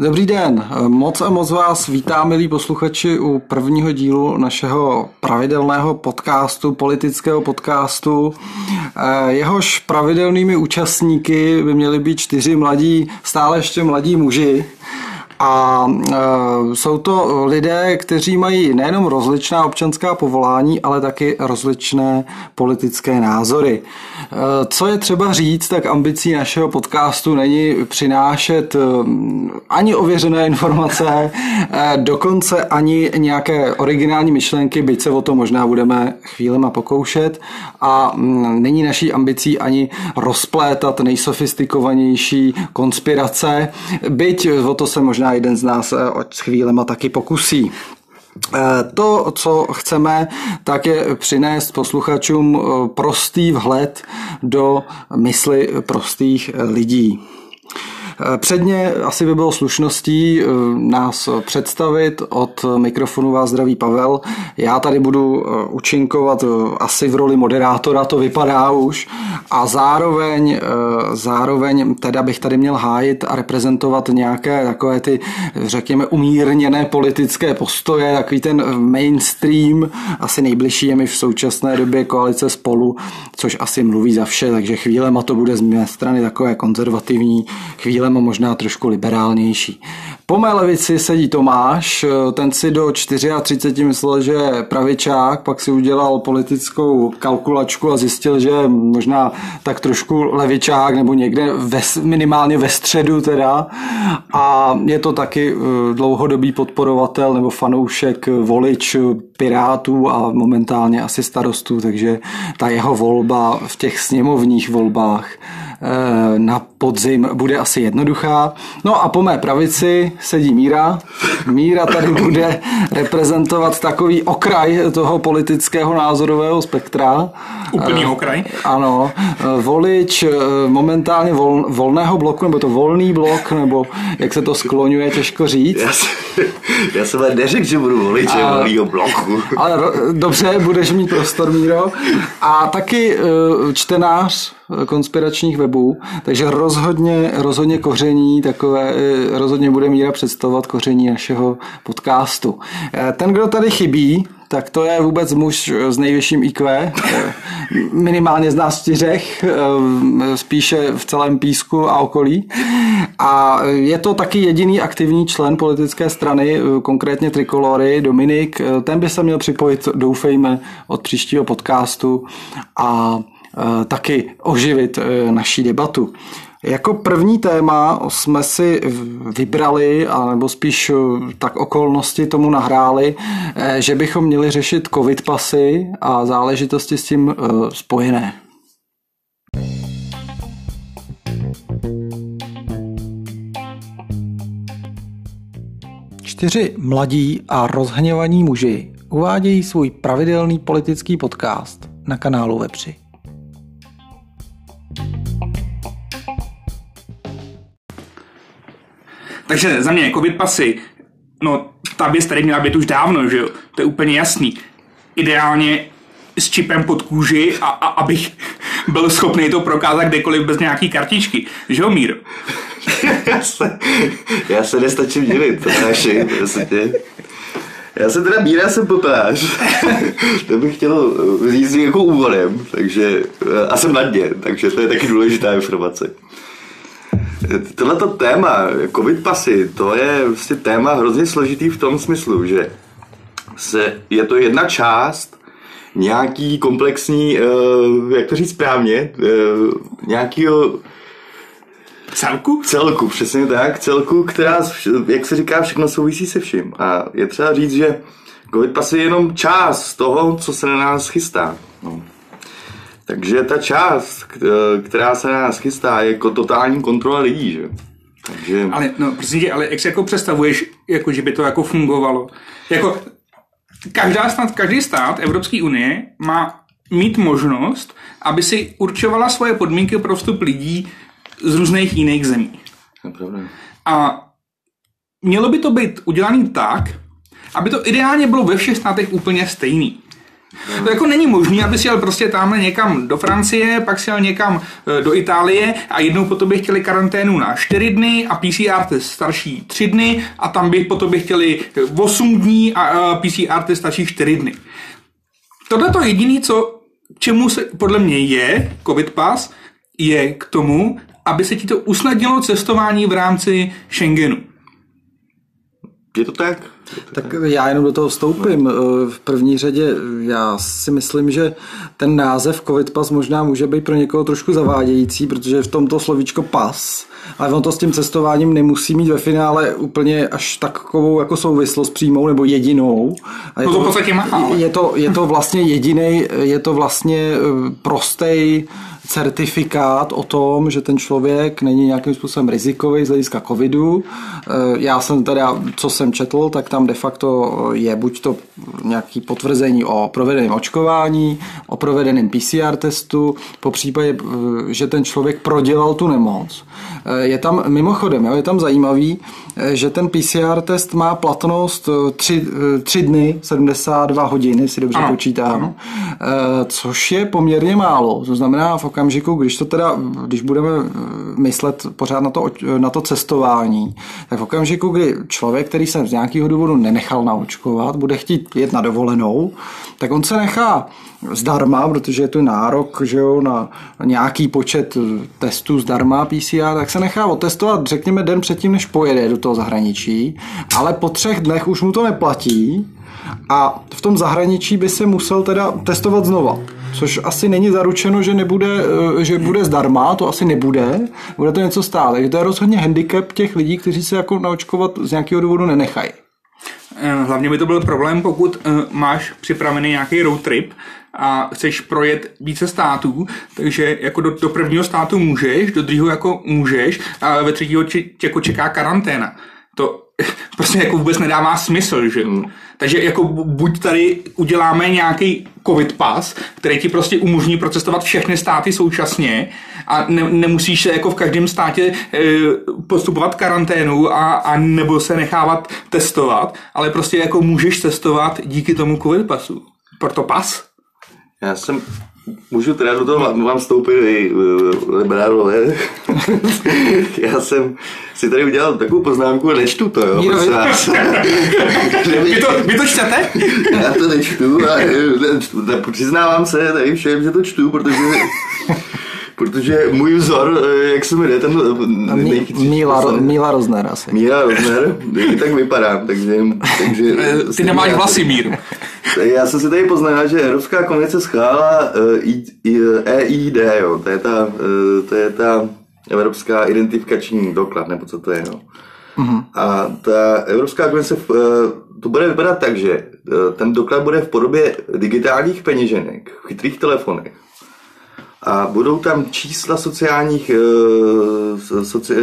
Dobrý den, moc a moc vás vítám, milí posluchači, u prvního dílu našeho pravidelného podcastu, politického podcastu. Eh, jehož pravidelnými účastníky by měli být čtyři mladí, stále ještě mladí muži, a e, jsou to lidé, kteří mají nejenom rozličná občanská povolání, ale taky rozličné politické názory. E, co je třeba říct, tak ambicí našeho podcastu není přinášet e, ani ověřené informace, dokonce ani nějaké originální myšlenky, byť se o to možná budeme chvílema pokoušet. A není naší ambicí ani rozplétat nejsofistikovanější konspirace, byť o to se možná jeden z nás eh, s chvílema taky pokusí. Eh, to, co chceme, tak je přinést posluchačům eh, prostý vhled do mysli prostých lidí. Eh, předně asi by bylo slušností eh, nás představit. Od mikrofonu vás zdraví Pavel. Já tady budu eh, učinkovat asi v roli moderátora, to vypadá už. A zároveň, zároveň teda bych tady měl hájit a reprezentovat nějaké takové ty, řekněme, umírněné politické postoje, takový ten mainstream, asi nejbližší je mi v současné době koalice spolu, což asi mluví za vše, takže chvílema to bude z mé strany takové konzervativní, chvíle stylem možná trošku liberálnější. Po mé levici sedí Tomáš, ten si do 34 myslel, že je pravičák, pak si udělal politickou kalkulačku a zjistil, že je možná tak trošku levičák nebo někde ve, minimálně ve středu teda. A je to taky eh, dlouhodobý podporovatel nebo fanoušek, volič Pirátů a momentálně asi starostů, takže ta jeho volba v těch sněmovních volbách Eh, na podzim bude asi jednoduchá. No a po mé pravici sedí Míra. Míra tady bude reprezentovat takový okraj toho politického názorového spektra. Úplný eh, okraj? Ano. Eh, volič momentálně vol, volného bloku, nebo to volný blok, nebo jak se to skloňuje, těžko říct. Já, jsem, já jsem neřekl, že budu voličem volného bloku. Ale dobře, budeš mít prostor, Míro. A taky čtenář konspiračních webů, takže rozhodně, rozhodně koření takové, eh, rozhodně bude míra představovat koření našeho podcastu. Eh, ten, kdo tady chybí, tak to je vůbec muž s nejvyšším IQ, eh, minimálně z nás čtyřech, spíše v celém písku a okolí. A je to taky jediný aktivní člen politické strany, konkrétně Trikolory, Dominik. Ten by se měl připojit, doufejme, od příštího podcastu a taky oživit naší debatu. Jako první téma jsme si vybrali, nebo spíš eh, tak okolnosti tomu nahráli, že bychom měli řešit covid pasy a záležitosti s tím spojené. Čtyři mladí a rozhněvaní muži uvádějí svůj pravidelný politický podcast na kanálu Webři. Takže za mě covid pasy, no ta věc tady měla být už dávno, že jo? To je úplně jasný. Ideálně s čipem pod kůži a, a abych byl schopný to prokázat kdekoliv bez nějaký kartičky. Že jo, Míro? já, se, já se nestačím divit, to naši, tě. Já jsem teda Míra, jsem popář. to bych chtěl říct jako úvodem, takže, a jsem na dně, takže to je taky důležitá informace. Tohleto téma, covid pasy, to je vlastně téma hrozně složitý v tom smyslu, že se, je to jedna část nějaký komplexní, uh, jak to říct správně, uh, nějakýho Celku? Celku, přesně tak. Celku, která, jak se říká, všechno souvisí se vším. A je třeba říct, že covid pasy je jenom část toho, co se na nás chystá. No. Takže ta část, která se na nás chystá, je jako totální kontrola lidí, že? Takže... Ale, no, prosím tě, ale jak si jako představuješ, jako, že by to jako fungovalo? Jako, každá stát, každý stát Evropské unie má mít možnost, aby si určovala svoje podmínky pro vstup lidí z různých jiných zemí. A mělo by to být udělané tak, aby to ideálně bylo ve všech státech úplně stejný. To jako není možné, aby si jel prostě tamhle někam do Francie, pak si jel někam e, do Itálie a jednou po tobě chtěli karanténu na 4 dny a PCR test starší 3 dny a tam by po tobě chtěli 8 dní a PCR test starší 4 dny. Tohle to jediné, co čemu se podle mě je COVID pas, je k tomu, aby se ti to usnadnilo cestování v rámci Schengenu. Je to tak? Tak já jenom do toho vstoupím. V první řadě já si myslím, že ten název COVID pas možná může být pro někoho trošku zavádějící, protože v tomto slovíčko pas, ale on to s tím cestováním nemusí mít ve finále úplně až takovou jako souvislost přímou nebo jedinou. A je no to, to v podstatě má. Je to, je to vlastně jediný, je to vlastně prostej certifikát o tom, že ten člověk není nějakým způsobem rizikový z hlediska covidu. Eh, já jsem teda, co jsem četl, tak tam de facto je buď to nějaký potvrzení o provedeném očkování, o provedeném PCR testu, po případě, eh, že ten člověk prodělal tu nemoc. Eh, je tam, mimochodem, je tam zajímavý, že ten PCR test má platnost 3, 3 dny, 72 hodiny, si dobře ano. počítám, ano. což je poměrně málo. To znamená, v okamžiku, když to teda, když budeme myslet pořád na to, na to cestování, tak v okamžiku, kdy člověk, který se z nějakého důvodu nenechal naočkovat, bude chtít jet na dovolenou, tak on se nechá zdarma, protože je tu nárok že jo, na nějaký počet testů zdarma PCR, tak se nechá otestovat, řekněme, den předtím, než pojede do toho zahraničí, ale po třech dnech už mu to neplatí a v tom zahraničí by se musel teda testovat znova. Což asi není zaručeno, že, nebude, eh, že bude zdarma, to asi nebude, bude to něco stát. Takže to je rozhodně handicap těch lidí, kteří se jako naočkovat z nějakého důvodu nenechají. Eh, hlavně by to byl problém, pokud uh, máš připravený nějaký road trip a chceš projet více států, takže jako do, do prvního státu můžeš, do druhého jako můžeš a ve třetího tě jako čeká karanténa. To prostě jako vůbec nedává smysl, že mm. Takže jako buď tady uděláme nějaký covid pas, který ti prostě umožní procestovat všechny státy současně a ne, nemusíš se jako v každém státě e, postupovat karanténu a, a nebo se nechávat testovat, ale prostě jako můžeš testovat díky tomu covid pasu. Proto pas. Já jsem Můžu teda do toho vám vstoupit i liberálové. Já jsem si tady udělal takovou poznámku a nečtu to, jo, prosím vás. vy, to, vy to čtete? Já to nečtu a ne, přiznávám se tady všem, že to čtu, protože protože můj vzor, jak se jmenuje ten Míla, Míla Rozner asi. Míla Rozner, tak vypadám, takže... takže Ty nemáš vlasy, Mír. Já jsem si tady poznal, že Evropská komise schválila EID, jo, to je ta, to je ta Evropská identifikační doklad, nebo co to je, no. A ta Evropská komise, to bude vypadat tak, že ten doklad bude v podobě digitálních peněženek, v chytrých telefonech. A budou tam čísla sociálních, soci,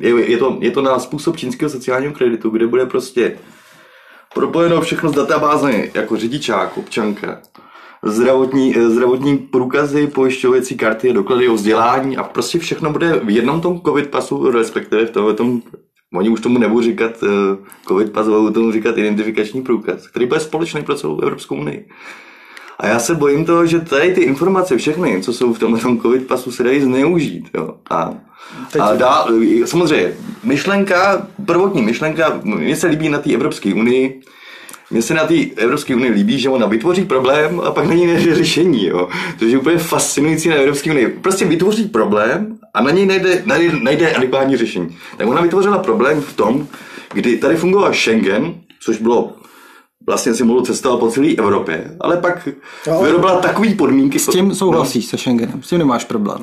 je, to, je to na způsob čínského sociálního kreditu, kde bude prostě propojeno všechno s databázemi, jako řidičák, občanka, zdravotní, eh, zdravotní průkazy, pojišťovací karty, doklady o vzdělání a prostě všechno bude v jednom tom covid pasu, respektive v tom, tom oni už tomu nebudou říkat uh, covid pas, budou tomu říkat identifikační průkaz, který bude společný pro celou Evropskou unii. A já se bojím toho, že tady ty informace, všechny, co jsou v tomhle tom covid pasu, se dají zneužít. Jo. A, Teď... a dá, samozřejmě, myšlenka, prvotní myšlenka, mně se líbí na té Evropské unii, mně se na té Evropské unii líbí, že ona vytvoří problém a pak není nejde řešení. Jo. To je úplně fascinující na Evropské unii. Prostě vytvoří problém a na něj najde, najde, najde adekvátní řešení. Tak ona vytvořila problém v tom, kdy tady fungoval Schengen, což bylo vlastně si mohl cestovat po celé Evropě, ale pak jo. vyrobila takový podmínky. S tím souhlasíš no, se Schengenem, s tím nemáš problém.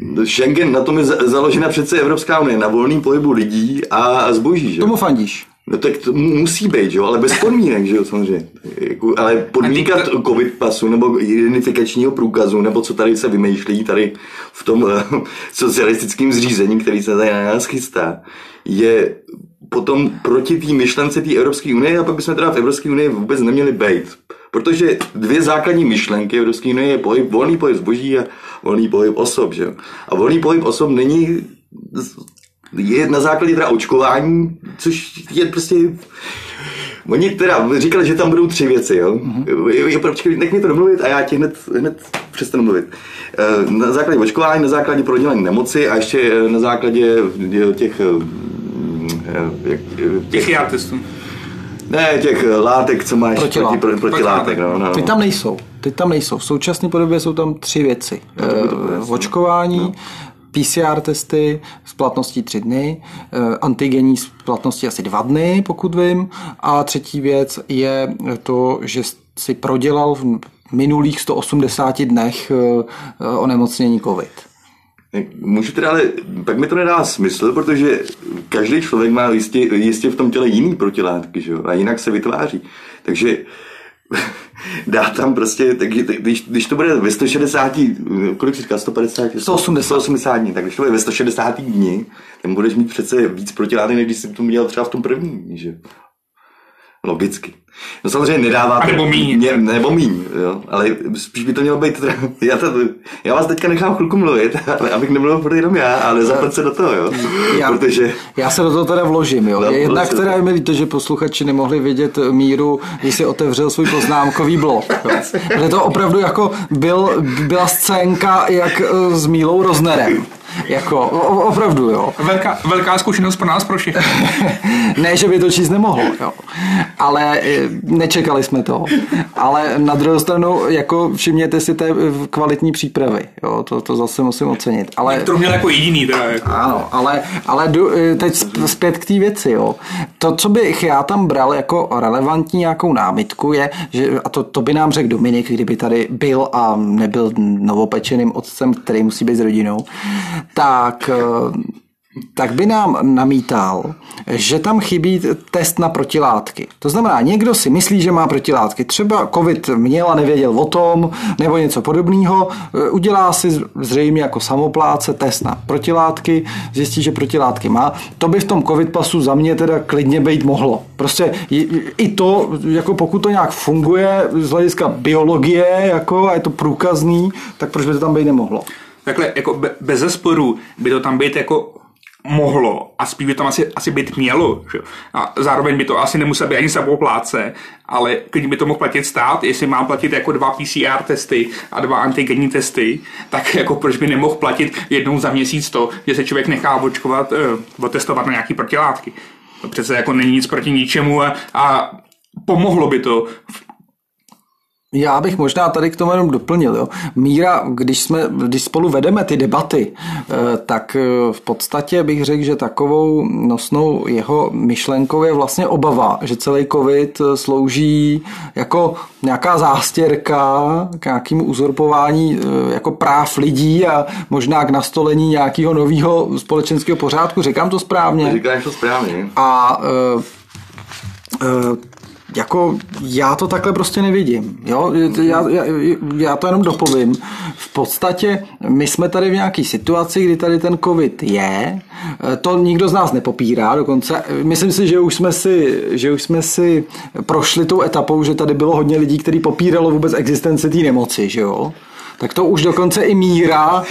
No, Schengen, na tom je založena přece Evropská unie, na volným pohybu lidí a zboží. Že? Tomu fandíš. No tak to musí být, jo, ale bez podmínek, že jo, samozřejmě. Jako, ale podmínka ty... covid pasu nebo identifikačního průkazu, nebo co tady se vymýšlí tady v tom uh, socialistickém zřízení, který se tady na nás chystá, je potom proti té myšlence té Evropské unie a pak bychom teda v Evropské unii vůbec neměli být. Protože dvě základní myšlenky Evropské unie je pohyb, volný pohyb zboží a volný pohyb osob. Že? A volný pohyb osob není je na základě teda očkování, což je prostě Oni teda říkali, že tam budou tři věci, jo. Mm-hmm. Počkej, nech mi to domluvit a já ti hned, hned přestanu mluvit. Eh, Na základě očkování, na základě prodělání nemoci a ještě na základě eh, těch... eh, jak- Těch IR testů. Ne, těch látek, co máš Protilátek. proti, proti, protilátek, no, no. Ty tam nejsou. Ty tam nejsou. V současné podobě jsou tam tři věci. No, to to Eh. Očkování, PCR testy s platností tři dny, eh, antigenní s platností asi dva dny, pokud vím. A třetí věc je to, že si prodělal v minulých 180 dnech eh, eh, onemocnění COVID. Můžu teda, ale pak mi to nedá smysl, protože každý člověk má jistě, jistě v tom těle jiný protilátky, že jo? A jinak se vytváří. Takže dá tam prostě, tak, když, když to bude ve 160, kolik říkal, 150? 180. 180 dní, tak když to bude ve 160 dní, tak budeš mít přece víc protilátek, než když jsi to měl třeba v tom prvním, že? Logicky. No samozřejmě nedává A nebo míň. Mě, nebo míň, jo. Ale spíš by to mělo být, teda, já, to, já vás teďka nechám chvilku mluvit, ale abych nemluvil furt jenom já, ale zapad se do toho, jo. Já, Protože, já se do toho teda vložím. Jo. No, se. teda je mi líto, že posluchači nemohli vidět míru, když si otevřel svůj poznámkový blok. Jo. Protože to opravdu jako byl, byla scénka jak eh, s Mílou Roznerem. Jako, o- opravdu, jo. Velká, velká zkušenost pro nás, pro všechny. ne, že by to číst nemohlo, jo. Ale eh, nečekali jsme to. Ale na druhou stranu, jako všimněte si té eh, kvalitní přípravy, jo. To, to zase musím ocenit. Ale To měl jako jediný teda. Jako. ano, ale, ale jdu, eh, teď zpět k té věci, jo. To, co bych já tam bral jako relevantní nějakou námitku, je, že, a to, to by nám řekl Dominik, kdyby tady byl a nebyl novopečeným otcem, který musí být s rodinou, tak eh, tak by nám namítal, že tam chybí test na protilátky. To znamená, někdo si myslí, že má protilátky. Třeba COVID měl a nevěděl o tom, nebo něco podobného. Udělá si zřejmě jako samopláce test na protilátky, zjistí, že protilátky má. To by v tom COVID pasu za mě teda klidně být mohlo. Prostě i to, jako pokud to nějak funguje z hlediska biologie, jako a je to průkazný, tak proč by to tam být nemohlo? Takhle, jako be, bez zesporu by to tam být jako mohlo a spíš by tam asi, asi být mělo. Že? A zároveň by to asi nemusel být ani samopláce, ale když by to mohl platit stát, jestli má platit jako dva PCR testy a dva antigenní testy, tak jako proč by nemohl platit jednou za měsíc to, že se člověk nechá očkovat, eh, otestovat na nějaký protilátky. To přece jako není nic proti ničemu a, a pomohlo by to Já bych možná tady k tomu jenom doplnil. Jo. Míra, když, jsme, když spolu vedeme ty debaty, eh, tak eh, v podstatě bych řekl, že takovou nosnou jeho myšlenkou je vlastně obava, že celý covid eh, slouží jako nějaká zástěrka k nějakému uzurpování jako práv lidí a možná k nastolení nějakého nového společenského pořádku. Říkám to správně? říkáš to správně. A uh, jako já to takhle prostě nevidím. Jo? Já, já, já to jenom dopovím. V podstatě my jsme tady v nějaké situaci, kdy tady ten covid je. To nikdo z nás nepopírá. Dokonce myslím si, že už jsme si, že už jsme si prošli tou etapou, že tady bylo hodně lidí, kteří popíralo vůbec existenci té nemoci. Že jo? Tak to už dokonce i míra,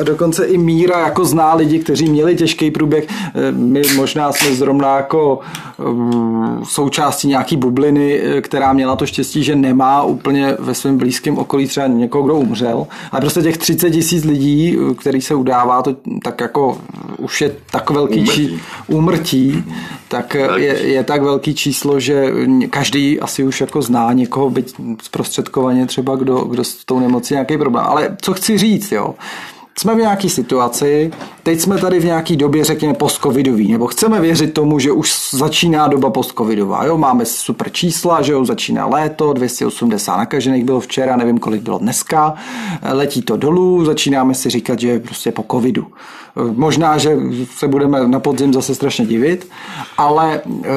eh, dokonce i míra jako zná lidi, kteří měli těžký průběh. Eh, My možná jsme zrovna jako eh, součástí nějaký bubliny, která měla to štěstí, že nemá úplně ve svém blízkém okolí třeba někoho, kdo umřel. Ale prostě těch 30 tisíc lidí, který se udává, to tak jako už je tak velký Úmrtí. čí, úmrtí, tak je, je tak velký číslo, že každý asi už jako zná někoho, byť zprostředkovaně třeba, kdo, kdo s tou nemocí nějaký problém. Ale co chci říct, jo, jsme v nějaké situaci, teď jsme tady v nějaké době, řekněme, postcovidový, nebo chceme věřit tomu, že už začíná doba postcovidová. Jo? Máme super čísla, že jo, začíná léto, 280 nakažených bylo včera, nevím, kolik bylo dneska, letí to dolů, začínáme si říkat, že je prostě po covidu. Možná, že se budeme na podzim zase strašně divit, ale eh,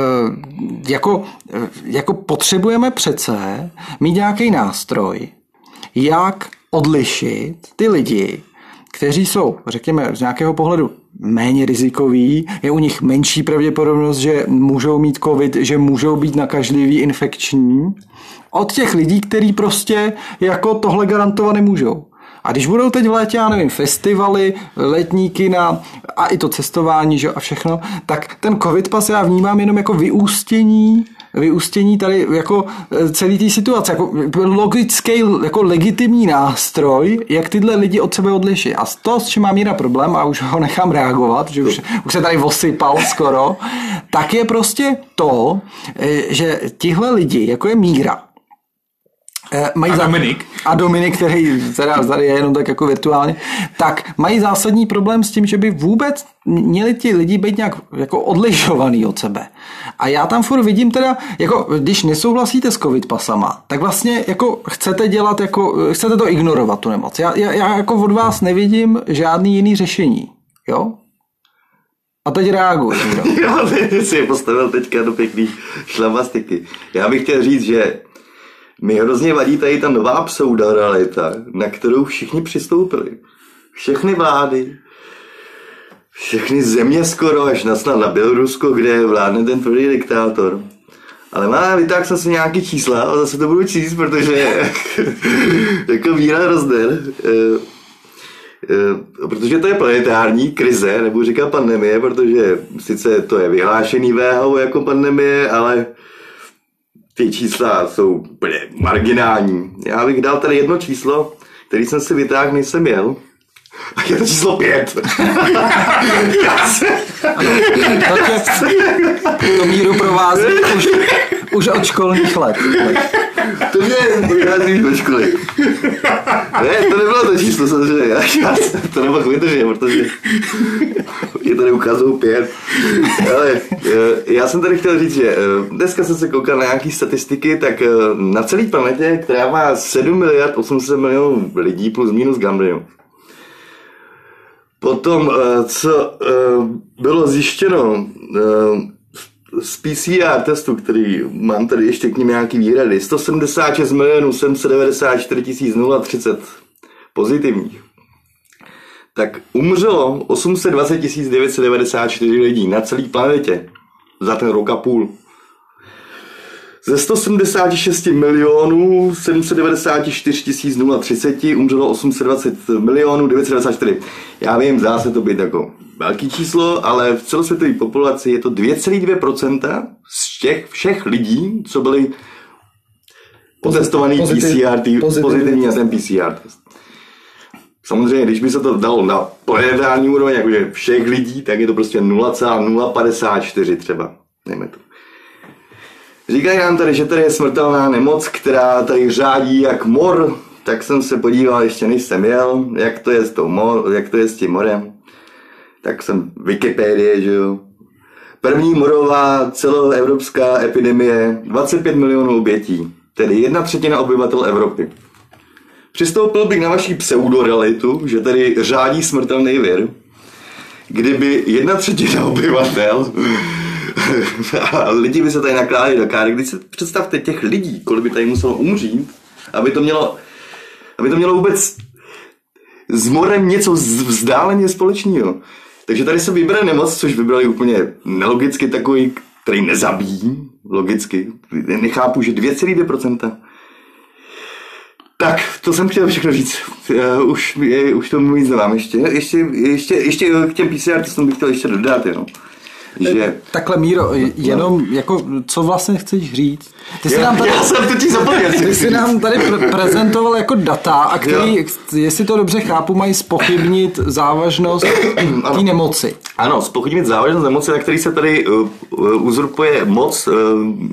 jako, eh, jako potřebujeme přece mít nějaký nástroj, jak odlišit ty lidi, kteří jsou, řekněme, z nějakého pohledu méně rizikoví, je u nich menší pravděpodobnost, že můžou mít covid, že můžou být nakažlivý, infekční, od těch lidí, kteří prostě jako tohle garantovat nemůžou. A když budou teď v létě, já nevím, festivaly, letní kina a i to cestování že, a všechno, tak ten covid pas já vnímám jenom jako vyústění vyústění tady jako eh, celý té situace, jako logický, jako legitimní nástroj, jak tyhle lidi od sebe odliší. A to, s čím má Míra problém, a už ho nechám reagovat, že už, už se tady osypal skoro, tak je prostě to, eh, že tihle lidi, jako je Míra, mají a Dominik. A Dominik, který teda tady je jenom tak jako virtuálně, tak mají zásadní problém s tím, že by vůbec měli ti lidi být nějak jako odlišovaný od sebe. A já tam furt vidím teda, jako když nesouhlasíte s covid pasama, tak vlastně jako chcete dělat jako, chcete to ignorovat tu nemoc. Já, já, já jako od vás nevidím žádný jiný řešení. Jo? A teď reaguj. Já si je postavil teďka do pěkný šlamastiky. Já bych chtěl říct, že mi hrozně vadí tady ta nová pseudorealita, na kterou všichni přistoupili. Všechny vlády, všechny země skoro, až na snad na Bělorusko, kde vládne ten tvrdý diktátor. Ale má, vytáhl jsem si nějaký čísla a zase to budu číst, protože jako Víra Rozder, e, e, protože to je planetární krize, nebo říká pandemie, protože sice to je vyhlášený VHO jako pandemie, ale ty čísla jsou úplně marginální. Já bych dal tady jedno číslo, který jsem si vytáhl, než jsem jel. A je to číslo pět. to míru provází už, už od školních let. To mě už od školy. Ne, to nebylo to číslo, samozřejmě. Já, já to nemohl vydržet, protože je tady ukazují pět. Ale eh, já jsem tady chtěl říct, že eh, dneska jsem se koukal na nějaké statistiky, tak eh, na celé planetě, která má 7 miliard 800 milionů lidí plus minus gamblionu, Potom, co bylo zjištěno z PCR testu, který mám tady ještě k ním nějaký výrady, 176 milionů 794 030 pozitivních tak umřelo 820 994 lidí na celé planetě za ten rok a půl. Ze 176 milionů 794 030 umřelo 820 milionů 994. Já vím, zdá se to být jako velký číslo, ale v celosvětové populaci je to 2,2% z těch všech lidí, co byli potestovaný PCR, pozitivní na ten PCR test. Samozřejmě, když by se to dalo na planetární úroveň, jakože všech lidí, tak je to prostě 0,054 třeba. Nejme to. Říkají nám tady, že tady je smrtelná nemoc, která tady řádí jak mor, tak jsem se podíval, ještě než jsem jel, jak to je s, tou mor, jak to je s tím morem. Tak jsem Wikipedie, že jo. První morová celoevropská epidemie, 25 milionů obětí, tedy jedna třetina obyvatel Evropy. Přistoupil bych na vaší pseudorealitu, že tady řádí smrtelný vir, kdyby jedna třetina obyvatel a lidi by se tady nakládali do káry. Když si představte těch lidí, kolik by tady muselo umřít, aby to mělo, aby to mělo vůbec s morem něco vzdáleně společného. Takže tady se vybere nemoc, což vybrali úplně nelogicky takový, který nezabíjí, logicky. Nechápu, že 2,2% tak, to jsem chtěl všechno říct. Uh, už, je, už to víc nemám ještě. Ještě, ještě, ještě k těm PCR testům bych chtěl ještě dodat jenom. Že... Takhle Míro, jenom jako, co vlastně chceš říct? Ty jsi já, nám tady, já jsem to ti zapomněl. Ty jsi nám tady pre- prezentoval jako data, a který, jo. jestli to dobře chápu, mají spochybnit závažnost té nemoci. Ano, spochybnit závažnost nemoci, na který se tady uh, uzurpuje moc uh,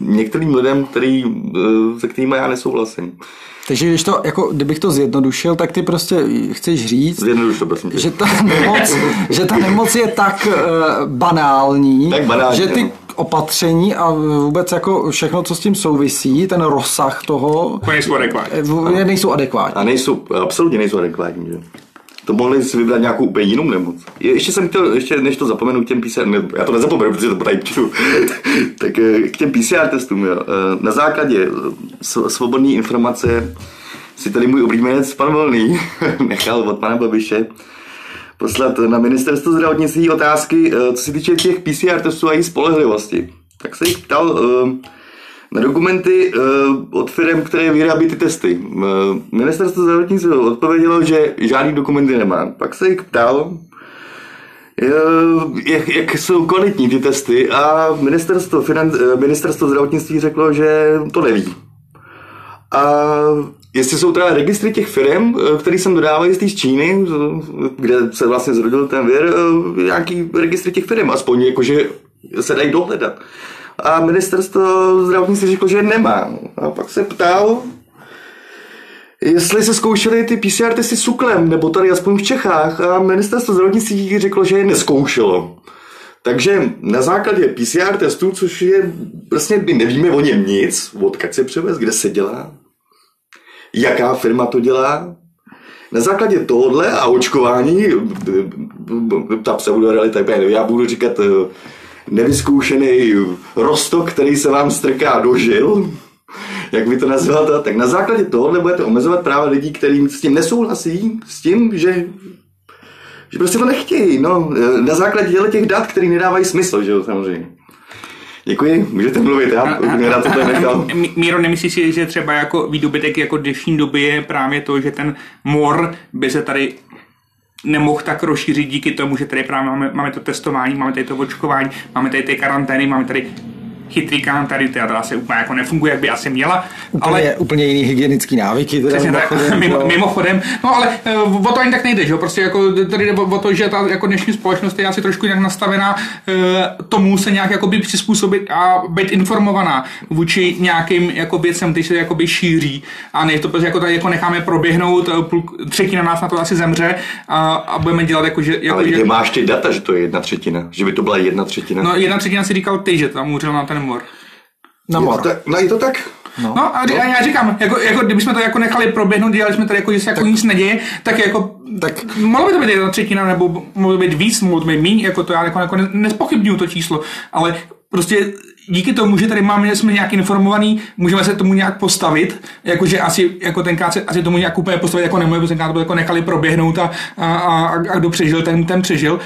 některým lidem, který, uh, se kterými já nesouhlasím. Takže když to, jako, kdybych to zjednodušil, tak ty prostě chceš říct, to, prosím že, ta nemoc, že ta nemoc je tak uh, banální, tak banální, že ty opatření a vůbec jako všechno, co s tím souvisí, ten rozsah toho, nejsou adekvátní. Eh, nejsou adekvátní. A nejsou, absolutně nejsou adekvátní. Že? To mohli si vybrat nějakou úplně jinou nemoc. Ještě jsem chtěl, ještě než to zapomenu k těm PCR, ne, já to nezapomenu, protože to tady čtu, tak eh, k těm PCR testům, jo. Eh, na základě eh, svobodné informace si tady můj oblíbenec pan Volný nechal od pana Babiše poslat na ministerstvo zdravotnictví otázky, co se týče těch PCR testů a jejich spolehlivosti. Tak se jich ptal, na dokumenty uh, od firm, které vyrábí ty testy. Uh, ministerstvo zdravotnictví odpovědělo, že žádný dokumenty nemá. Pak se jich ptal, jak, jak jsou kvalitní ty testy a ministerstvo, finan, ministerstvo zdravotnictví řeklo, že to neví. A jestli jsou teda registry těch firm, který jsem dodávají z Číny, kde se vlastně zrodil ten vir, nějaký registry těch firm, aspoň jakože se dají dohledat. A ministerstvo zdravotnictví řeklo, že nemá. A pak se ptal, jestli se zkoušeli ty PCR testy suklem, nebo tady aspoň v Čechách. A ministerstvo zdravotnictví řeklo, že je neskoušelo. Takže na základě PCR testů, což je, vlastně my nevíme o něm nic, odkud se převez, kde se dělá, jaká firma to dělá, na základě tohohle a očkování, ta pseudorealita, já budu říkat nevyzkoušený rostok, který se vám strká do žil, jak by to nazval, tak na základě tohohle budete omezovat práva lidí, kteří s tím nesouhlasí, s tím, že že prostě to nechtějí, no, na základě těch dat, které nedávají smysl, že jo, samozřejmě. Děkuji, můžete mluvit, já na to nechal. Míro, nemyslíš si, že třeba jako výdobytek jako dnešní doby je právě to, že ten mor by se tady nemohl tak rozšířit díky tomu, že tady právě máme, máme to testování, máme tady to očkování, máme tady ty karantény, máme tady chytrý tady ta asi úplně jako nefunguje, jak by asi měla. Úplně, ale úplně jiný hygienický návyky. Teda přesně tak, mimo, mimochodem. No ale eh, o to ani tak nejde, že jo? Prostě jako tady jde o to, že ta jako dnešní společnost je asi trošku nějak nastavená eh, tomu se nějak jakoby přizpůsobit a být informovaná vůči nějakým jako věcem, který se jakoby šíří. A ne to prostě jako tady jako necháme proběhnout, eh, třetina nás na to asi zemře a, a budeme dělat jako, že... Jako, ale že... máš ty data, že to je jedna třetina? Že by to byla jedna třetina? No jedna třetina si říkal ty, že tam umřel na ten mor. Na mor. Je to, no je to tak? No, no a, no. já říkám, jako, jako kdybychom to jako nechali proběhnout, dělali jsme tady jako, že se jako tak, nic neděje, tak jako, tak, mohlo by to být jedna třetina, nebo mohlo by být víc, mohlo by být méně, jako to já jako, jako nespochybnuju to číslo, ale prostě díky tomu, že tady máme, že jsme nějak informovaný, můžeme se tomu nějak postavit, jakože asi jako tenkrát se asi tomu nějak úplně postavit jako nemůže, protože tenkrát to jako nechali proběhnout a, a, a, a kdo přežil, ten, ten přežil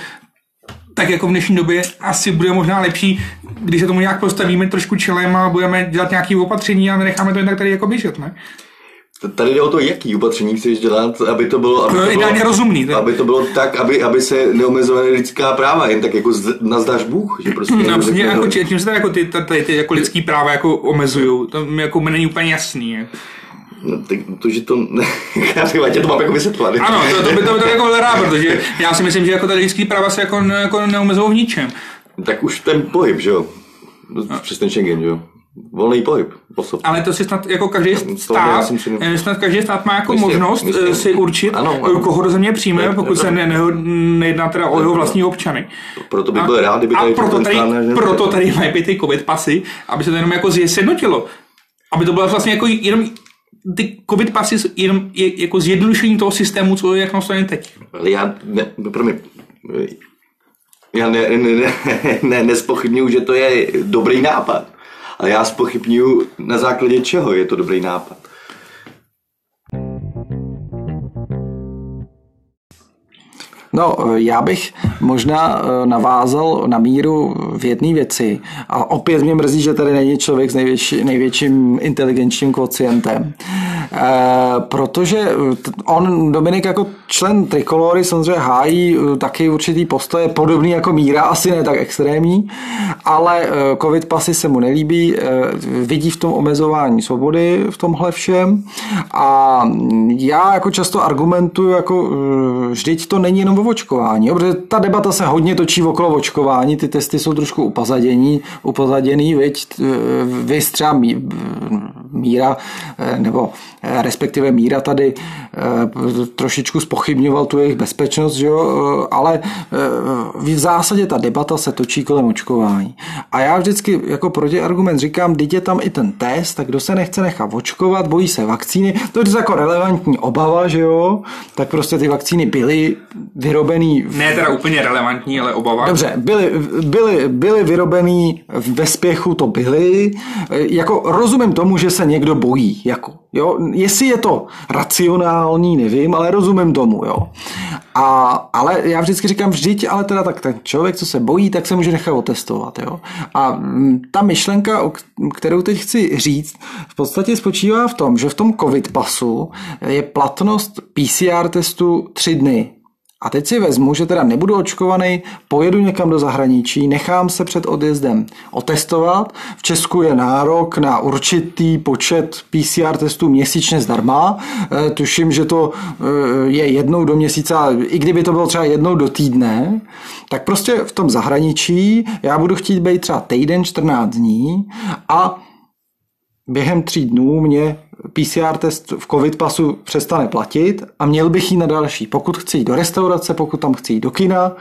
tak jako v dnešní době asi bude možná lepší, když se tomu nějak postavíme trošku čelem a budeme dělat nějaké opatření a necháme to jen tak tady jako běžet, ne? Tady jde o to, jaký opatření chceš dělat, aby to bylo, aby to, bylo, rozumný, aby to bylo tak, aby, aby se neomezovaly lidská práva, jen tak jako nazdáš Bůh, že prostě... No, řekne, jako, čím se tady jako ty, ty, ty jako lidský práva jako omezují, to mi jako není úplně jasný. Jako. No, tak to, že to... já tě to mám jako vysvětlovat. Ano, to, to by to, to jako rád, protože já si myslím, že jako tady lidský práva se jako, jako neumezují v ničem. Tak už ten pohyb, že jo? No. Přes ten Schengen, že jo? Volný pohyb osob. Ale to si snad jako každý stát, eh, snad každý stát má jako myslím, možnost myslím. Eh, si určit, ano, ano. koho do země přijme, ne, pokud ne, se ne, ne, nejedná teda o jeho vlastní občany. Proto bych byl rád, kdyby tady... A proto tady, proto tady mají ty covid pasy, aby se to jenom jako zjednotilo. Aby to bylo vlastně jako jenom ty covid pasy jenom je, jako zjednodušení toho systému, co je jak nastavený teď. Já, ne, pro mě, já ne, ne, ne, ne, nespochybnuju, že to je dobrý nápad. Ale já spochybnuju na základě čeho je to dobrý nápad. No, já bych možná eh, navázal na míru v jedné věci. A opět mě mrzí, že tady není člověk s největší, největším inteligenčním kvocientem. E, protože on, Dominik, jako člen Trikolory samozřejmě hájí taky určitý postoje, podobný jako míra, asi ne tak extrémní, ale covid pasy se mu nelíbí, vidí v tom omezování svobody v tomhle všem a já jako často argumentuju, jako vždyť to není jenom o očkování, protože ta debata se hodně točí okolo očkování, ty testy jsou trošku upozadění, upozaděný, viď, vy třeba míra, nebo respektive míra tady trošičku spochybňoval tu jejich bezpečnost, že jo, ale v zásadě ta debata se točí kolem očkování. A já vždycky jako protiargument říkám, když je tam i ten test, tak kdo se nechce nechat očkovat, bojí se vakcíny, to je jako relevantní obava, že jo, tak prostě ty vakcíny byly vyrobený... V... Ne teda úplně relevantní, ale obava. Dobře, byly, byly, byly vyrobený ve spěchu, to byly. Jako rozumím tomu, že se někdo bojí. Jako, jo? Jestli je to racionální, nevím, ale rozumím tomu. Jo? A, ale já vždycky říkám, vždyť, ale teda tak ten člověk, co se bojí, tak se může nechat otestovat. Jo? A mm, ta myšlenka, kterou teď chci říct, v podstatě spočívá v tom, že v tom covid pasu je platnost PCR testu tři dny A teď si vezmu, že teda nebudu očkovaný, pojedu někam do zahraničí, nechám se před odjezdem otestovat. V Česku je nárok na určitý počet PCR testů měsíčně zdarma. E, tuším, že to e, je jednou do měsíce, i kdyby to bylo třeba jednou do týdne, tak prostě v tom zahraničí já budu chtít být třeba týden, 14 dní a během tří dnů mě PCR test v covid pasu přestane platit a měl bych jít na další. Pokud chci jít do restaurace, pokud tam chci jít do kina,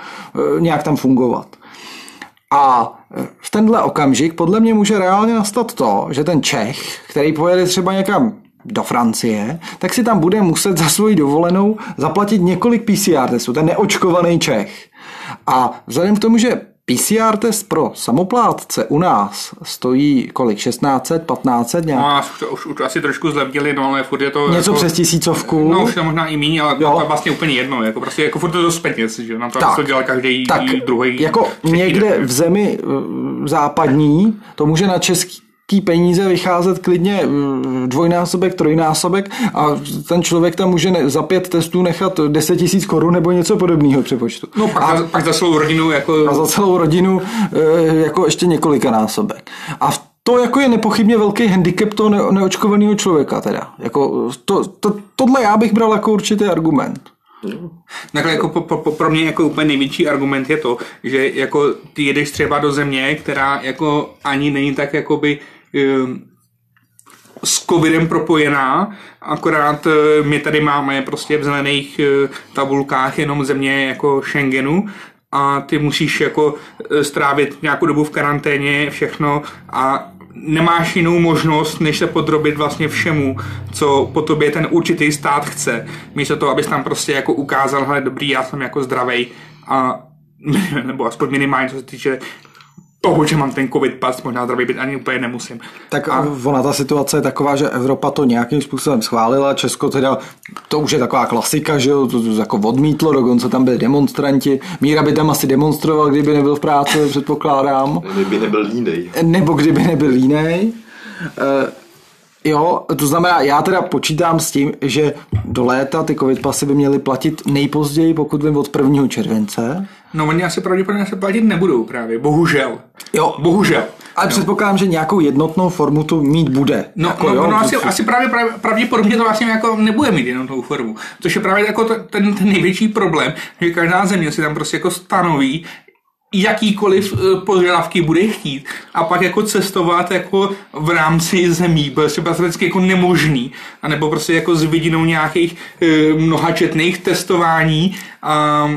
e, nějak tam fungovat. A e, v tenhle okamžik podle mě může reálně nastat to, že ten Čech, který pojede třeba někam do Francie, tak si tam bude muset za svoji dovolenou zaplatit několik PCR testů, ten neočkovaný Čech. A vzhledem k tomu, že PCR test pro samoplátce u nás stojí kolik? 1600, 1500 nějak? No, už, už, už asi trošku zlevnili, no ale furt je to... Něco jako, přes tisícovku. No, už to možná i méně, ale jo. to je vlastně úplně jedno. Jako prostě jako furt to dost peněz, že nám to, tak, to dělal každý tak, druhý. Jako někde v zemi západní to může na český tý peníze vycházet klidně mm, dvojnásobek, trojnásobek a ten člověk tam může za pět testů nechat 10 tisíc korun nebo něco podobného přepočtu. No pak, a, za, pak za celou rodinu jako... A za celou rodinu eh, jako ještě několika násobek. A to jako je nepochybně velký handicap toho ne- neočkovaného člověka teda. Jako to, to, tohle já bych bral jako určitý argument. Takhle jako po, po, pro mě jako úplně největší argument je to, že jako ty jedeš třeba do země, která jako ani není tak jakoby Ehm, s covidem propojená, akorát eh, my tady máme prostě v zelených eh, tabulkách jenom země jako Schengenu a ty musíš jako eh, strávit nějakou dobu v karanténě, všechno a nemáš jinou možnost, než se podrobit vlastně všemu, co po tobě ten určitý stát chce. Místo toho, abys tam prostě jako ukázal, hele dobrý, já jsem jako zdravej a nebo aspoň minimálně, co se týče toho, že mám ten covid pas, možná zdravý být ani úplně nemusím. Tak a... ona ta situace je taková, že Evropa to nějakým způsobem schválila, Česko teda, to už je taková klasika, že jo, to, to jako odmítlo, dokonce tam byli demonstranti. Míra by tam asi demonstroval, kdyby nebyl v práci, předpokládám. Kdyby nebyl línej. Nebo kdyby nebyl línej. E, Jo, to znamená, já teda počítám s tím, že do léta ty covid pasy by měly platit nejpozději, pokud vím, od 1. července. No oni asi pravděpodobně se platit nebudou právě, bohužel. Jo. Bohužel. Ale no. předpokládám, že nějakou jednotnou formu to mít bude. No, jako, no, jo, no asi, asi právě, právě, pravděpodobně to vlastně jako nebude mít jednotnou formu. Což je právě jako ten, ten největší problém, že každá země si tam prostě jako stanoví, jakýkoliv eh, požadavky bude chtít a pak jako cestovat jako v rámci zemí, bude třeba vždycky jako nemožný, anebo prostě jako s vidinou nějakých e, mnohačetných testování a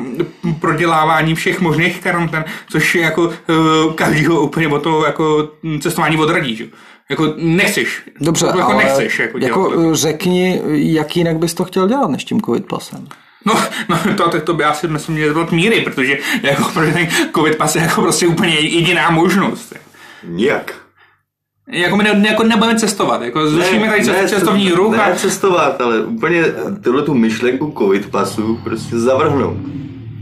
prodělávání všech možných karantén, což je jako e, každýho úplně o to jako cestování odradí, že? Jako nechceš. Dobře, jako ale nechceš, jako, jako řekni, jak jinak bys to chtěl dělat než tím covid pasem. No, no to, to, to by asi myslím měl dělat míry, protože jako protože ten covid pas je jako prostě úplně jediná možnost. Nijak. Jako my ne, jako nebudeme cestovat, jako zrušíme tady ne, cestovní ruch. Ne a... cestovat, ale úplně tuhle tu myšlenku covid pasu prostě zavrhnout.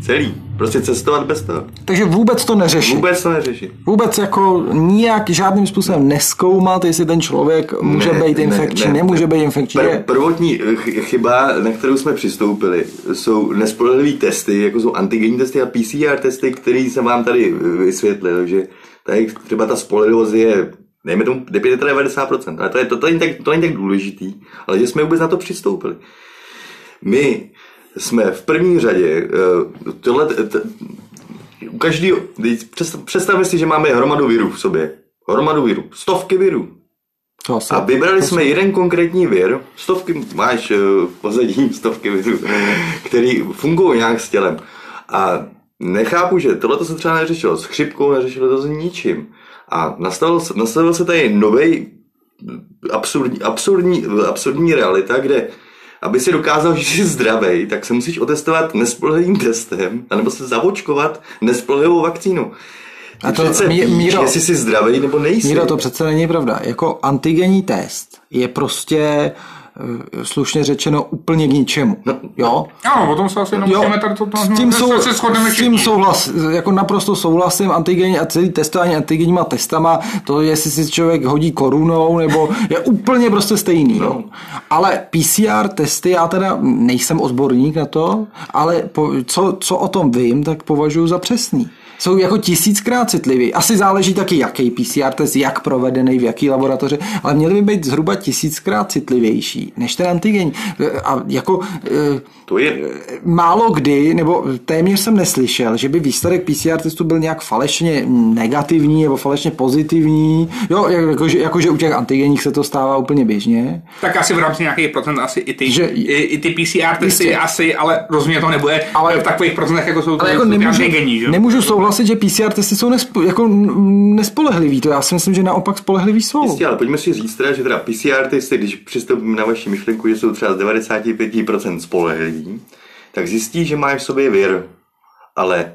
Celý. Prostě cestovat bez toho. Takže vůbec to neřeší. Vůbec to neřeší. Vůbec jako nijak žádným způsobem neskoumat, jestli ten člověk může ne, být infekční, ne, ne, nemůže být infekční. Pr- prvotní chyba, na kterou jsme přistoupili, jsou nespolehlivé testy, jako jsou antigenní testy a PCR testy, které jsem vám tady vysvětlil, že tady třeba ta spolehlivost je Dejme tomu 95%, ale to, je, to, to, není tak, to není tak důležitý, ale že jsme vůbec na to přistoupili. My jsme v první řadě, uh, tohle, u každého, představme si, že máme hromadu virů v sobě. Hromadu virů, stovky virů. A vybrali jsme jeden konkrétní vir, stovky, máš uh, pozadí stovky virů, který fungují nějak s tělem. A nechápu, že tohle se třeba neřešilo s chřipkou, neřešilo to s ničím. A nastavil, nastavil se tady nový absurdní, absurdní, absurdní realita, kde aby si dokázal, že jsi zdravý, tak se musíš otestovat nespolehlivým testem, anebo se zavočkovat nespolehlivou vakcínu. A to, přece Míro, víš, jestli jsi zdravý nebo nejsi. Míro, to přece není pravda. Jako antigenní test je prostě eh, slušně řečeno úplně k ničemu. Jo? Ano, o tom se asi Jo, nemusíme tady to, to, s tím, sou, se shodneme s tím souhlas, jako naprosto souhlasím, antigenní a celý testování antigenníma testama, to jestli si člověk hodí korunou, nebo je úplně prostě stejný. Jo. Ale PCR testy, já teda nejsem odborník na to, ale po, co, co o tom vím, tak považuji za přesný. Jsou jako tisíckrát citlivý. Asi záleží taky, jaký PCR test, jak provedený, v jaký laboratoři, ale měly by být zhruba tisíckrát citlivější než ten antigen. A jako eh, To je, málo kdy, nebo téměř jsem neslyšel, že by výsledek PCR testu byl nějak falešně negativní nebo falešně pozitivní. Jo, jakože, jakože u těch antigenních se to stává úplně běžně. Tak asi v rámci nějakých procent asi i ty, Že- i, i ty PCR testy Jistě. asi, ale rozhodně to nebude Ale- v takových procentech, jako jsou Ale jako nemůžu, antigení, že? nemůžu souhlasit, že PCR testy jsou nespo, jako nespolehlivý. To já si myslím, že naopak spolehlivý jsou. Jistě, ale pojďme si říct teda, že teda PCR testy, když přistoupím na vaši myšlenku, že jsou třeba z 95% spolehliví, tak zjistí, že máš v sobě vir. Ale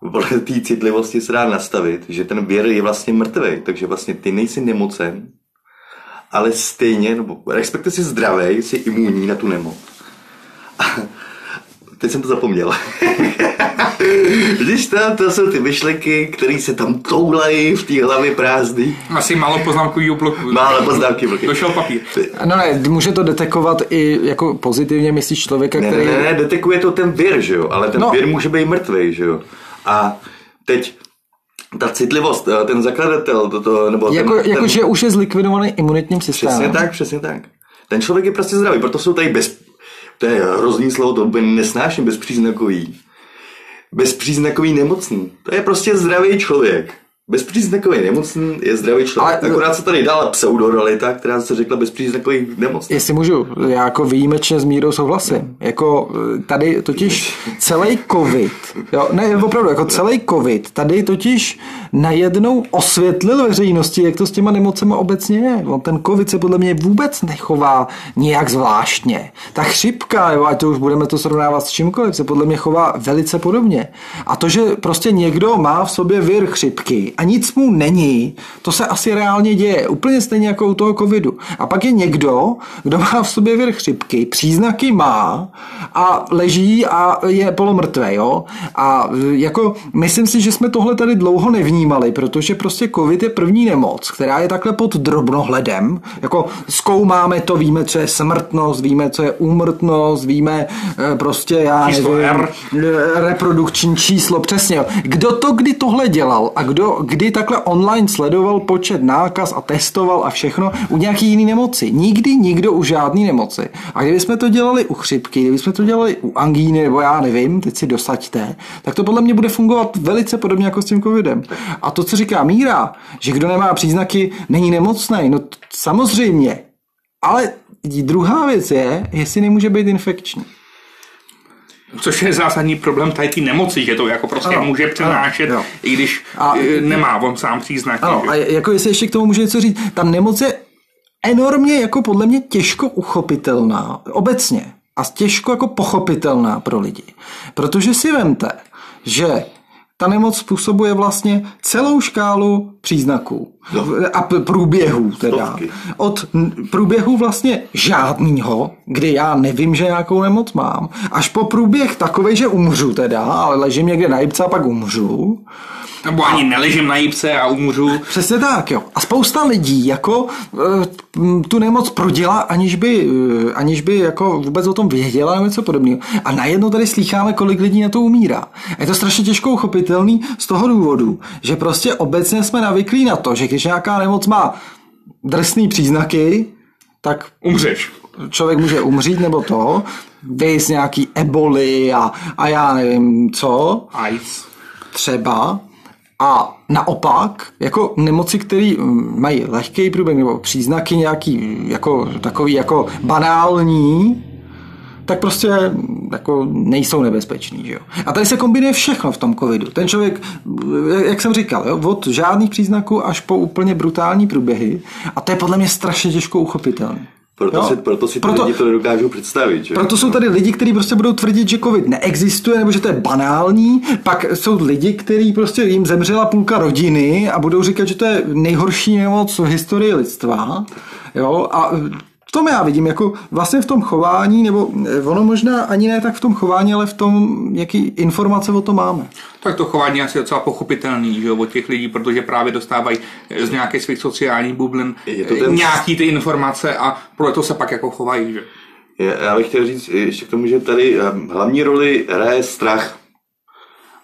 podle té citlivosti se dá nastavit, že ten vir je vlastně mrtvý, takže vlastně ty nejsi nemocen, ale stejně, nebo respektive jsi zdravý, jsi imunní na tu nemoc. Teď jsem to zapomněl. Vidíš to, to jsou ty myšlenky, které se tam toulají v té hlavě prázdný. Asi málo poznámkovýho bloku. Málo poznámky bloky. Došel papír. No ne, může to detekovat i jako pozitivně myslíš člověka, Ne, ne, který... ne, ne, detekuje to ten vir, že jo, ale ten No. no. vir může být mrtvý, že jo. A teď ta citlivost, eh, ten zakladatel, to, to, nebo Jako, ten, jako ten, že už je zlikvidovaný imunitním systémem. Přesně tak, přesně tak. Ten člověk je prostě zdravý, proto jsou tady bez... To je hrozný slovo, to úplně nesnáším, bezpříznakový. Bezpříznakový nemocný. To je prostě zdravý člověk. Bezpříznakový nemocný je zdravý člověk. Ale- Akorát se tady dala pseudoralita, která se řekla bezpříznakový nemocný. Jestli můžu, já jako výjimečně s Mírou souhlasím. Jako tady totiž celý covid, jo, ne, opravdu, jako celý covid, tady totiž najednou osvětlil veřejnosti, jak to s těma nemocema obecně je. On ten covid se podle mě vůbec nechová nějak zvláštně. Ta chřipka, nebo ať to už budeme to srovnávat s čímkoliv, se podle mě chová velice podobně. A to, že prostě někdo má v sobě vir chřipky a nic mu není, to se asi reálně děje. Úplně stejně jako u toho covidu. A pak je někdo, kdo má v sobě vir chřipky, příznaky má a leží a je polomrtvé, jo. A jako myslím si, že jsme tohle tady dlouho nevnímali, protože prostě covid je první nemoc, která je takhle pod drobnohledem. Jako zkoumáme to, víme, co je smrtnost, víme, co je úmrtnost, víme e, prostě, já nevím, R. e, reprodukční číslo, přesně. Kdo to kdy tohle dělal a kdo kdy takhle online sledoval počet nákaz a testoval a všechno u nějaký jiný nemoci? Nikdy nikdo u žádný nemoci. A kdybychom to dělali u chřipky, kdybychom to dělali u angíny, nebo já nevím, teď si dosaďte, tak to podle mě bude fungovat velice podobně jako s tím covidem. A to, co říká Míra, že kdo nemá příznaky, není nemocný, no samozřejmě. Ale druhá věc je, jestli nemůže být infekční. Což je zásadní problém tady ty nemoci, že to jako prostě Ano, může přenášet, ano, i když A- eh, nemá on sám příznaky. Ano, že? a jako jestli ještě k tomu můžu něco říct, ta nemoc je enormně jako podle mě těžko uchopitelná, obecně, a těžko jako pochopitelná pro lidi. Protože si vemte, že ta nemoc způsobuje vlastně celou škálu příznaků a průběhů teda. Stovky. Od průběhu vlastně žádnýho, kdy já nevím, že nějakou nemoc mám, až po průběh takový, že umřu teda, ale ležím někde na jibce a pak umřu. Nebo ani neležím na jípce a umřu. Přesně tak, jo. A spousta lidí jako eh, tu nemoc prodělá, aniž by, eh, aniž by jako vůbec o tom věděla nebo něco podobného. A najednou tady slýcháme, kolik lidí na to umírá. A je to strašně těžko uchopitelný z toho důvodu, že prostě obecně jsme navyklí na to, že když nějaká nemoc má drsný příznaky, tak Umřeš. člověk může umřít nebo to, vys nějaký eboli a, a já nevím co, AIDS. třeba a naopak, jako nemoci, které mají lehký průběh nebo příznaky nějaký jako takový jako banální, tak prostě jako nejsou nebezpeční. Že jo? A tady se kombinuje všechno v tom covidu. Ten člověk, jak jsem říkal, jo, od žádných příznaků až po úplně brutální průběhy a to je podle mě strašně těžko uchopitelné. Proto, Jo. si, proto si Proto- proto, lidi to nedokážou představit. Že? Proto jsou tady lidi, kteří prostě budou tvrdit, že covid neexistuje nebo že to je banální. Pak jsou lidi, kteří prostě jim zemřela půlka rodiny a budou říkat, že to je nejhorší nemoc v historii lidstva. Jo? A tom já vidím, jako vlastně v tom chování, nebo eh, ono možná ani ne tak v tom chování, ale v tom, jaký informace o tom máme. Tak to chování je asi docela pochopitelný že jo, od těch lidí, protože právě dostávají z nějakých svých sociálních bublin ten... nějaký ty informace a proto se pak jako chovají. Že? Já bych chtěl říct ještě k tomu, že tady hlavní roli hraje strach.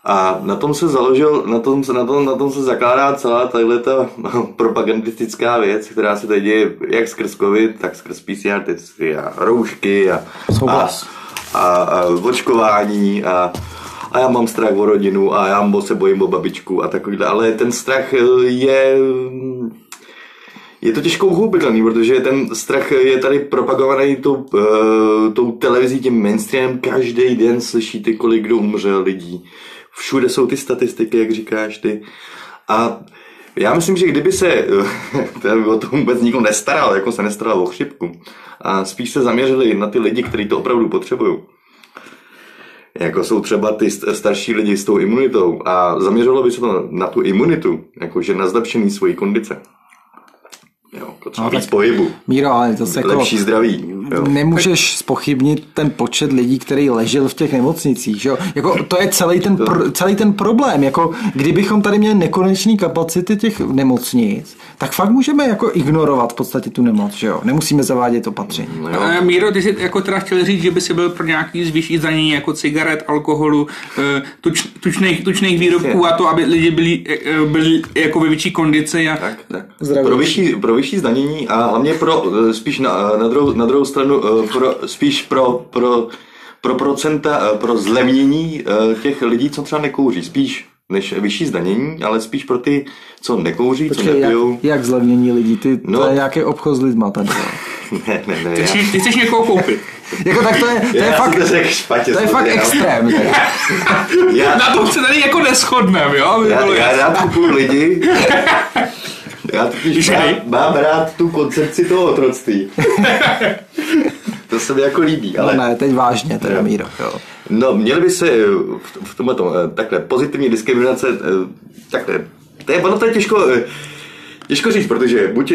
A na tom se založil, na tom, se, na tom, na tom se zakládá celá tahle ta propagandistická věc, která se tady děje jak skrz COVID, tak skrz PCR testy a roušky a, a, a, a očkování a, a já mám strach o rodinu a já se bojím o babičku a takovýhle, ale ten strach je je to těžko uchopitelný, protože ten strach je tady propagovaný tou, uh, tou televizí, tím mainstreamem. Každý den slyšíte, kolik kdo umřel lidí. Všude jsou ty statistiky, jak říkáš ty. A já myslím, že kdyby se by o tom vůbec nikdo nestaral, jako se nestaral o chřipku, a spíš se zaměřili na ty lidi, kteří to opravdu potřebují, jako jsou třeba ty starší lidi s tou imunitou a zaměřilo by se to na tu imunitu, jakože na zlepšení svojí kondice, Jo, potřeba no, víc pohybu. Míro, ale to se jako Lepší zdraví. Jo. Nemůžeš spochybnit ten počet lidí, který ležel v těch nemocnicích. Že jo? Jako, to je celý ten, pro, celý ten problém. Jako, kdybychom tady měli nekonečné kapacity těch nemocnic, tak fakt můžeme jako ignorovat v podstatě tu nemoc. Že jo? Nemusíme zavádět opatření. No, jo. Míro, ty jsi jako teda chtěl říct, že by si byl pro nějaký zvýšší zdanění jako cigaret, alkoholu, eh, tuč, tučných, tučných výrobků a to, aby lidi byli, eh, byli jako ve větší kondici. A... Tak, tak. Pro vyšší, pro vyšší zdanění a hlavně pro eh, spíš na, na, druhou, na druhou stranu pro, spíš pro, pro, pro procenta, pro zlevnění těch lidí, co třeba nekouří. Spíš než vyšší zdanění, ale spíš pro ty, co nekouří, Počkej, co nepijou. Jak, jak zlevnění lidí? Ty, no, to je nějaký obchod s lidma tady. ne, ne, ne. Ty, já... ty chceš někoho koupit. jako tak to je, to je já fakt, to, špatně, to je fakt extrém. já, Na tom se tady jako neschodneme, jo? Já, já rád kupuju lidi. Já totiž mám, mám rád tu koncepci toho otroctví. to se mi jako líbí. Ale... No ne, teď vážně, teda Míro. Jo. No, měli by se eh, v tomhle tom, eh, takhle, pozitivní diskriminace, eh, takhle, to je, ono to je těžko, Těžko říct, protože buď,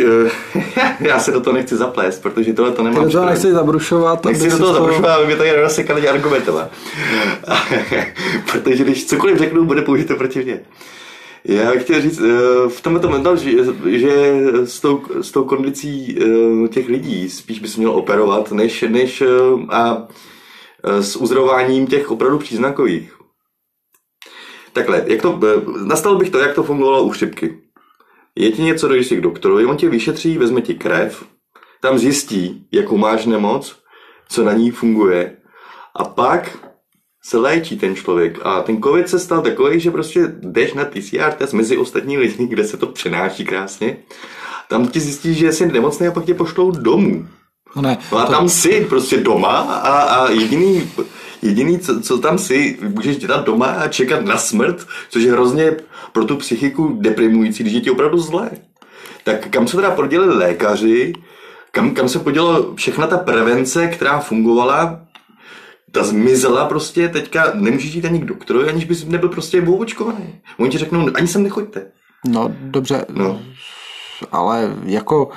já se do toho nechci zaplést, protože tohle to nemám. Do toho nechci zabrušovat. Nechci do toho zabrušovat, aby mě tady rozsekali argumentovat. protože když cokoliv řeknu, bude použito proti mě. Já bych chtěl říct, v tomhle tom mental, že, že s, tou, s tou kondicí těch lidí spíš by se měl operovat, než, než a Eh, s uzorováním těch opravdu příznakových. Takhle, jak to, eh, nastavil bych to, jak to fungovalo u chřipky. Je ti něco, dojdeš k doktorovi, on tě vyšetří, vezme ti krev, tam zjistí, jakou máš nemoc, co na ní funguje a pak se léčí ten člověk. A ten covid se stal takový, že prostě jdeš na PCR test mezi ostatní lidi, kde se to přenáší krásně. Tam ti zjistí, že jsi nemocný a pak tě pošlou domů. No ne, no a to... tam jsi prostě doma a, a jediný, jediný co, co tam si, můžeš dělat doma a čekat na smrt, což je hrozně pro tu psychiku deprimující, když je ti opravdu zlé. Tak kam se teda podělili lékaři, kam, kam se podělala všechna ta prevence, která fungovala, ta zmizela prostě, teďka nemůžeš jít ani k doktorovi, aniž bys nebyl prostě očkovaný. Oni ti řeknou, ani sem nechoďte. No dobře, no. ale jako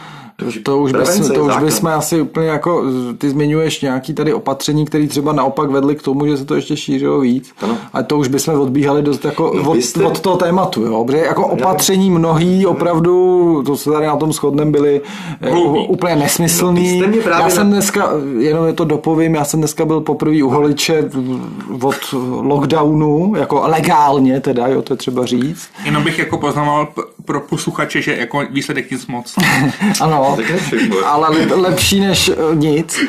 to už, bys, to už bychom asi úplně jako, ty zmiňuješ nějaký tady opatření, které třeba naopak vedly k tomu, že se to ještě šířilo víc. Ano. A to už bychom odbíhali dost jako no, od, jste... od toho tématu, jo? Protože jako opatření mnohý opravdu, to se tady na tom shodnem, byly jako úplně nesmyslný. No, já jsem dneska, jenom je to dopovím, já jsem dneska byl poprvé u holiče od lockdownu, jako legálně teda, jo, to je třeba říct. Jenom bych jako poznával pro posluchače, že jako výsledek nic moc. ano, ale lepší než eh, nic.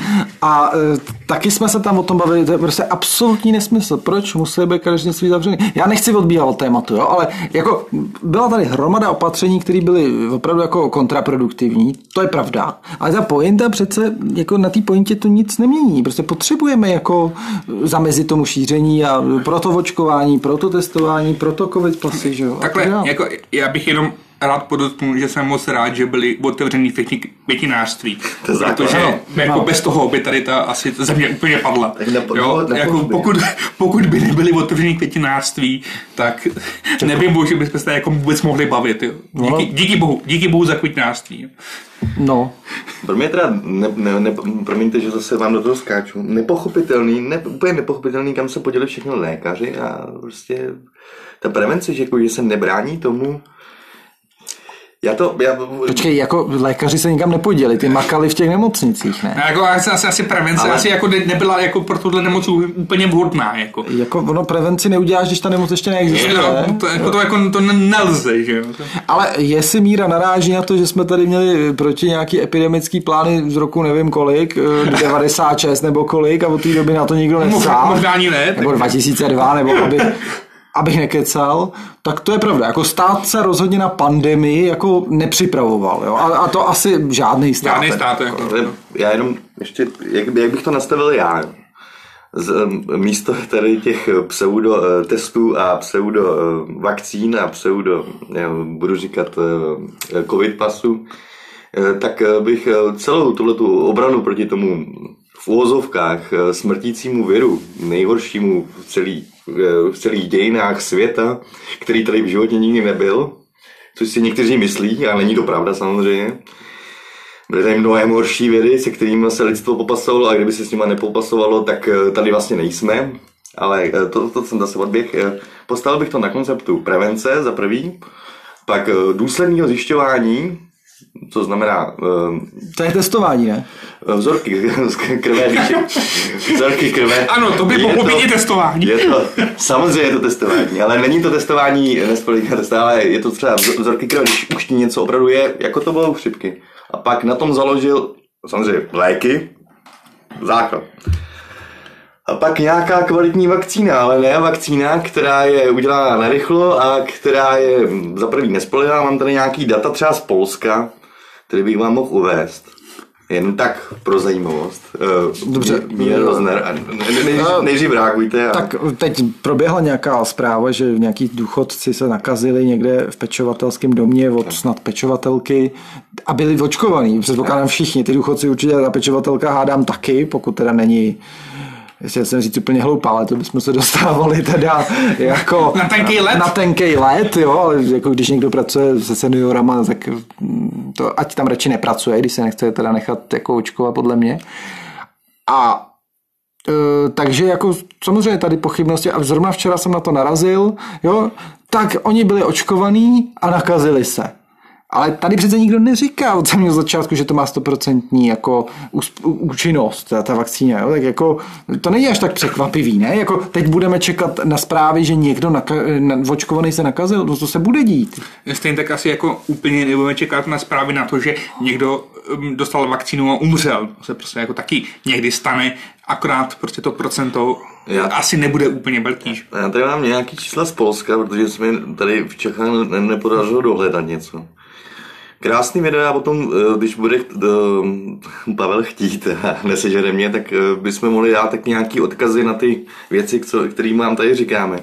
A eh, taky jsme se tam o tom bavili, to je prostě absolutní nesmysl. Proč musí být kadeřnictví zavřený? Já nechci odbíhat tématu, jo, ale jako byla tady hromada opatření, které byly opravdu jako kontraproduktivní, to je pravda. Ale ta pointa přece, jako na té pointě to nic nemění. Prostě potřebujeme jako zamezit tomu šíření a proto očkování, proto testování, proto covid pasy, že jo. Takhle, jako já bych jenom rád podotknu, že jsem moc rád, že byli otevřený všechny květinářství. To je základ. protože Ano, jako ano. bez toho by tady ta asi ta země úplně padla. Tak nepo- jo? no, jako pokud, pokud by nebyly otevřený květinářství, tak nevím, že bychom se tady jako vůbec mohli bavit. Jo? No. Díky, díky, bohu, díky bohu za květinářství. Jo? No, Pro mě teda, ne, ne, ne, promiňte, že zase vám do toho skáču, nepochopitelný, ne, úplně nepochopitelný, kam se podělili všechno lékaři a prostě ta prevence, že, jako, že se nebrání tomu, já to, já, počkej, jako lékaři se nikam nepoděli, ty makali v těch nemocnicích, ne? A Jako asi, asi, asi prevence Ale- asi jako ne, nebyla jako pro tuhle nemoc úplně vhodná. Jako. Jako ono prevenci neuděláš, když ta nemoc ještě neexistuje. No, to, jako, to, jako, to nelze, že jo. Ale jestli míra naráží na to, že jsme tady měli proti nějaký epidemický plány z roku nevím kolik, eh, 96 nebo kolik a od té doby na to nikdo Možná, nesál, možná ani ne. nebo 2002, nebo aby, abych nekecal, tak to je pravda. Jako stát se rozhodně na pandemii jako nepřipravoval. Jo? A, a to asi žádný stát. Žádný stát. Jako, já jenom ještě, jak, jak bych to nastavil já? Z, místo tady těch pseudo eh, testů a pseudo eh, vakcín a pseudo, budu říkat, eh, covid pasu, tak bych celou tuhletu obranu proti tomu v úvozovkách smrtícímu viru, nejhoršímu v celý, eh, v celých dějinách světa, který tady v životě nikdy nebyl, což si někteří myslí, ale není to pravda samozřejmě, Byly tady mnohem horší vědy, se kterými se lidstvo popasovalo a kdyby se s nimi nepopasovalo, tak eh, tady vlastně nejsme. Ale eh, to, to jsem zase odběh. Eh, Postavil bych to na konceptu prevence za prvý, pak eh, důsledného zjišťování, co znamená eh, To je testování, ne? vzorky z krve, vzorky krve. Ano, to by Je mohlo být i testování. Je to, samozřejmě je to testování, ale není to testování nespolehlivá test, ale je to třeba vz- vzorky krve, když už ti něco opravdu je, jako to bylo u chřipky. A pak na tom založil samozřejmě léky, základ. A pak nějaká kvalitní vakcína, ale ne vakcína, která je udělána narychlo a která je hm, za prvý nespolehlivá. Mám tady nějaký data třeba z Polska, který bych vám mohl uvést. Jen tak pro zajímavost. Eh, Dobře. Mír Rozner. nejdřív- Nejdřív reagujte. A... Tak teď proběhla nějaká zpráva, že nějaký důchodci se nakazili někde v pečovatelském domě od snad pečovatelky a byli očkovaní. Předpokládám všichni, ty důchodci určitě ta pečovatelka hádám taky, pokud teda není Jestli jsem říct úplně hloupá, ale to bychom se dostávali teda jako Na tenkej let? Na tenkej let, jo, ale jako když někdo pracuje se seniorama, tak mm, to ať tam radši nepracuje, když se nechce teda nechat jako očkovat podle mě. A e, takže jako samozřejmě tady pochybnosti a zrovna včera jsem na to narazil, jo, tak oni byli očkovaní a nakazili se. Ale tady přece nikdo neříká od samého začátku, že to má 100% jako účinnost, ta, ta vakcína. Jo? Tak jako, to není až tak překvapivý, ne? Jako teď budeme čekat na zprávy, že někdo naka- na, očkovaný se nakazil, no to se bude dít. Stejně tak asi jako úplně nebudeme čekat na zprávy na to, že někdo um, dostal vakcínu a umřel. To se prostě jako taky někdy stane, akorát prostě to procento Já- asi nebude úplně velký. Já tady mám nějaký čísla z Polska, protože jsme tady v Čechách ne- nepodařilo dohledat něco. Krásný video a potom, eh, když bude eh, Pavel chtít a nesežere mě, tak eh, bychom mohli dát tak nějaký odkazy na ty věci, co- který vám tady říkáme.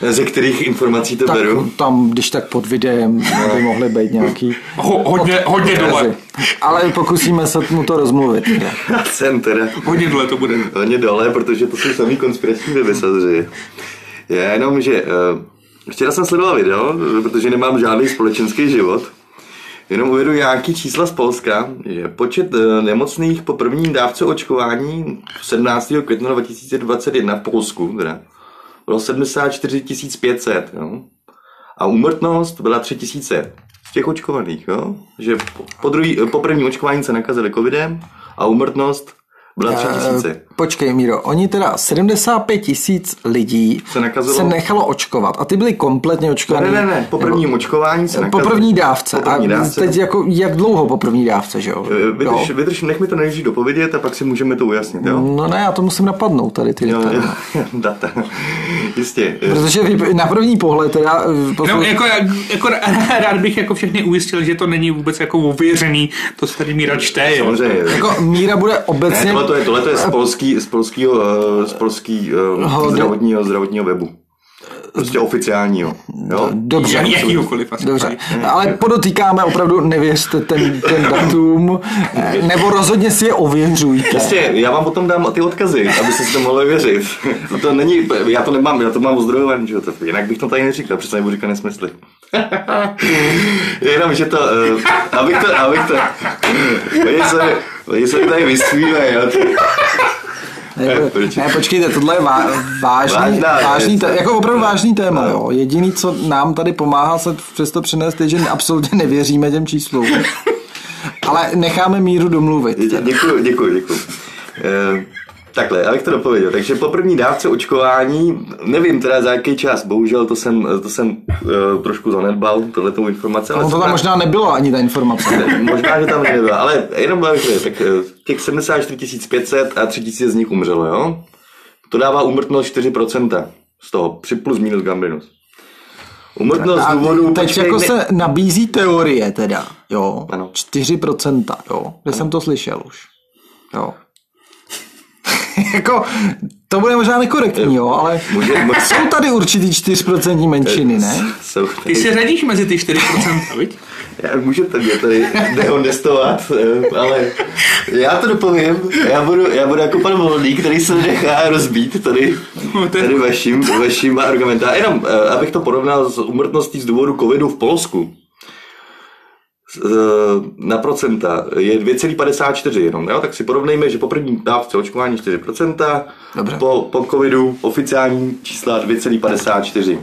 Ze kterých informací to Tak beru. tam, když tak pod videem, by mohly být nějaký Ho, hodně, hodně dole. Ale pokusíme se mu to rozmluvit. Já jsem teda Hodně dole to bude. hodně dole, protože to jsou samý konspirační weby samozřejmě. Já jenom, že uh, včera jsem sledoval video, protože nemám žádný společenský život. Jenom uvedu nějaký čísla z Polska, že počet uh, nemocných po první dávce očkování 17. května 2021 v Polsku teda, bylo 74 500, jo? A úmrtnost byla 3000 z těch očkovaných, jo? Že po, druhý, po prvním očkování se nakazili covidem a úmrtnost byla 3000. Eh, Počkej, Míro, oni teda 75 tisíc lidí Se nakazilo- se nechalo očkovat a ty byli kompletně očkovaní. Ne, ne, ne, po prvním očkování se Po nakazili. první dávce. Po první a dávce. teď jako, jak dlouho po první dávce, že jo? Eh, Vydrž, Jo. vydrž, nech mi to nejdřív dopovědět a pak si můžeme to ujasnit, jo? No ne, já to musím napadnout tady ty data. jo, data. Jistě. Protože vy- na první pohled teda... eh, No, poslu- jako, jako, rád bych jako všechny ujistil, že to není vůbec jako ověřený, to se tady Míra čte. Jo. Samozřejmě. jako Míra bude Ne, obecně... tohle to je, tohle to je z, polský, z polského, eh, z polský, eh, Ho, zdravotního, zdravotního webu. prostě oficiálního. Jo? Dobře. Jakýhokoliv. Dobře, ale podotýkáme opravdu, nevěřte ten, ten datum, nebo rozhodně si je ověřujte. Prostě, já vám potom dám ty odkazy, abyste si to mohli věřit. To není, já to nemám, já to mám ozdrojovaný, že to- jinak bych to tady neříkal, přece nebudu říkat nesmysly. Jenom, že to, uh, abych to, abych to, oni se, tady vysmívají, jo. Ne, počkejte, tohle je vá, vážný, Vážná vážný té, jako opravdu vážný téma. Jo. Jediný, co nám tady pomáhá se přesto přenést, je, že absolutně nevěříme těm číslům. Ale necháme míru domluvit. Děkuji, děkuji, děkuji. Takhle, abych to dopověděl. Takže po první dávce očkování, nevím teda za jaký čas, bohužel to jsem, to jsem uh, trošku zanedbal, tohletou informaci. ale Ono to tam možná nebylo ani ta informace. Možná, že tam nebyla, ale jenom řekl, tak eh, těch 74 500 a 3000 z nich umřelo, jo? To dává úmrtnost 4% z toho, při plus minus gambrinus. Úmrtnost z důvodu... teď počkej, jako ne- se nabízí teorie teda, jo, Ano. 4%, jo, kde jsem to slyšel už, jo. jako, to bude možná nekorektní, jo, ale Může, může, jsou tady určitý 4% menšiny, ne? jsou Ty tady, se řadíš mezi ty 4%, viď? já, můžete mě tady dehonestovat, eh, ale já to dopovím, já budu, já budu jako pan Volný, který se nechá rozbít tady, No, tady vaším, vaším argumentem. A Jenom, eh, abych to porovnal s úmrtností z důvodu covidu v Polsku, na procenta je 2,54 jenom, jo? tak si porovnejme, že po první dávce očkování 4%, Dobře. po, po covidu oficiální čísla 2,54.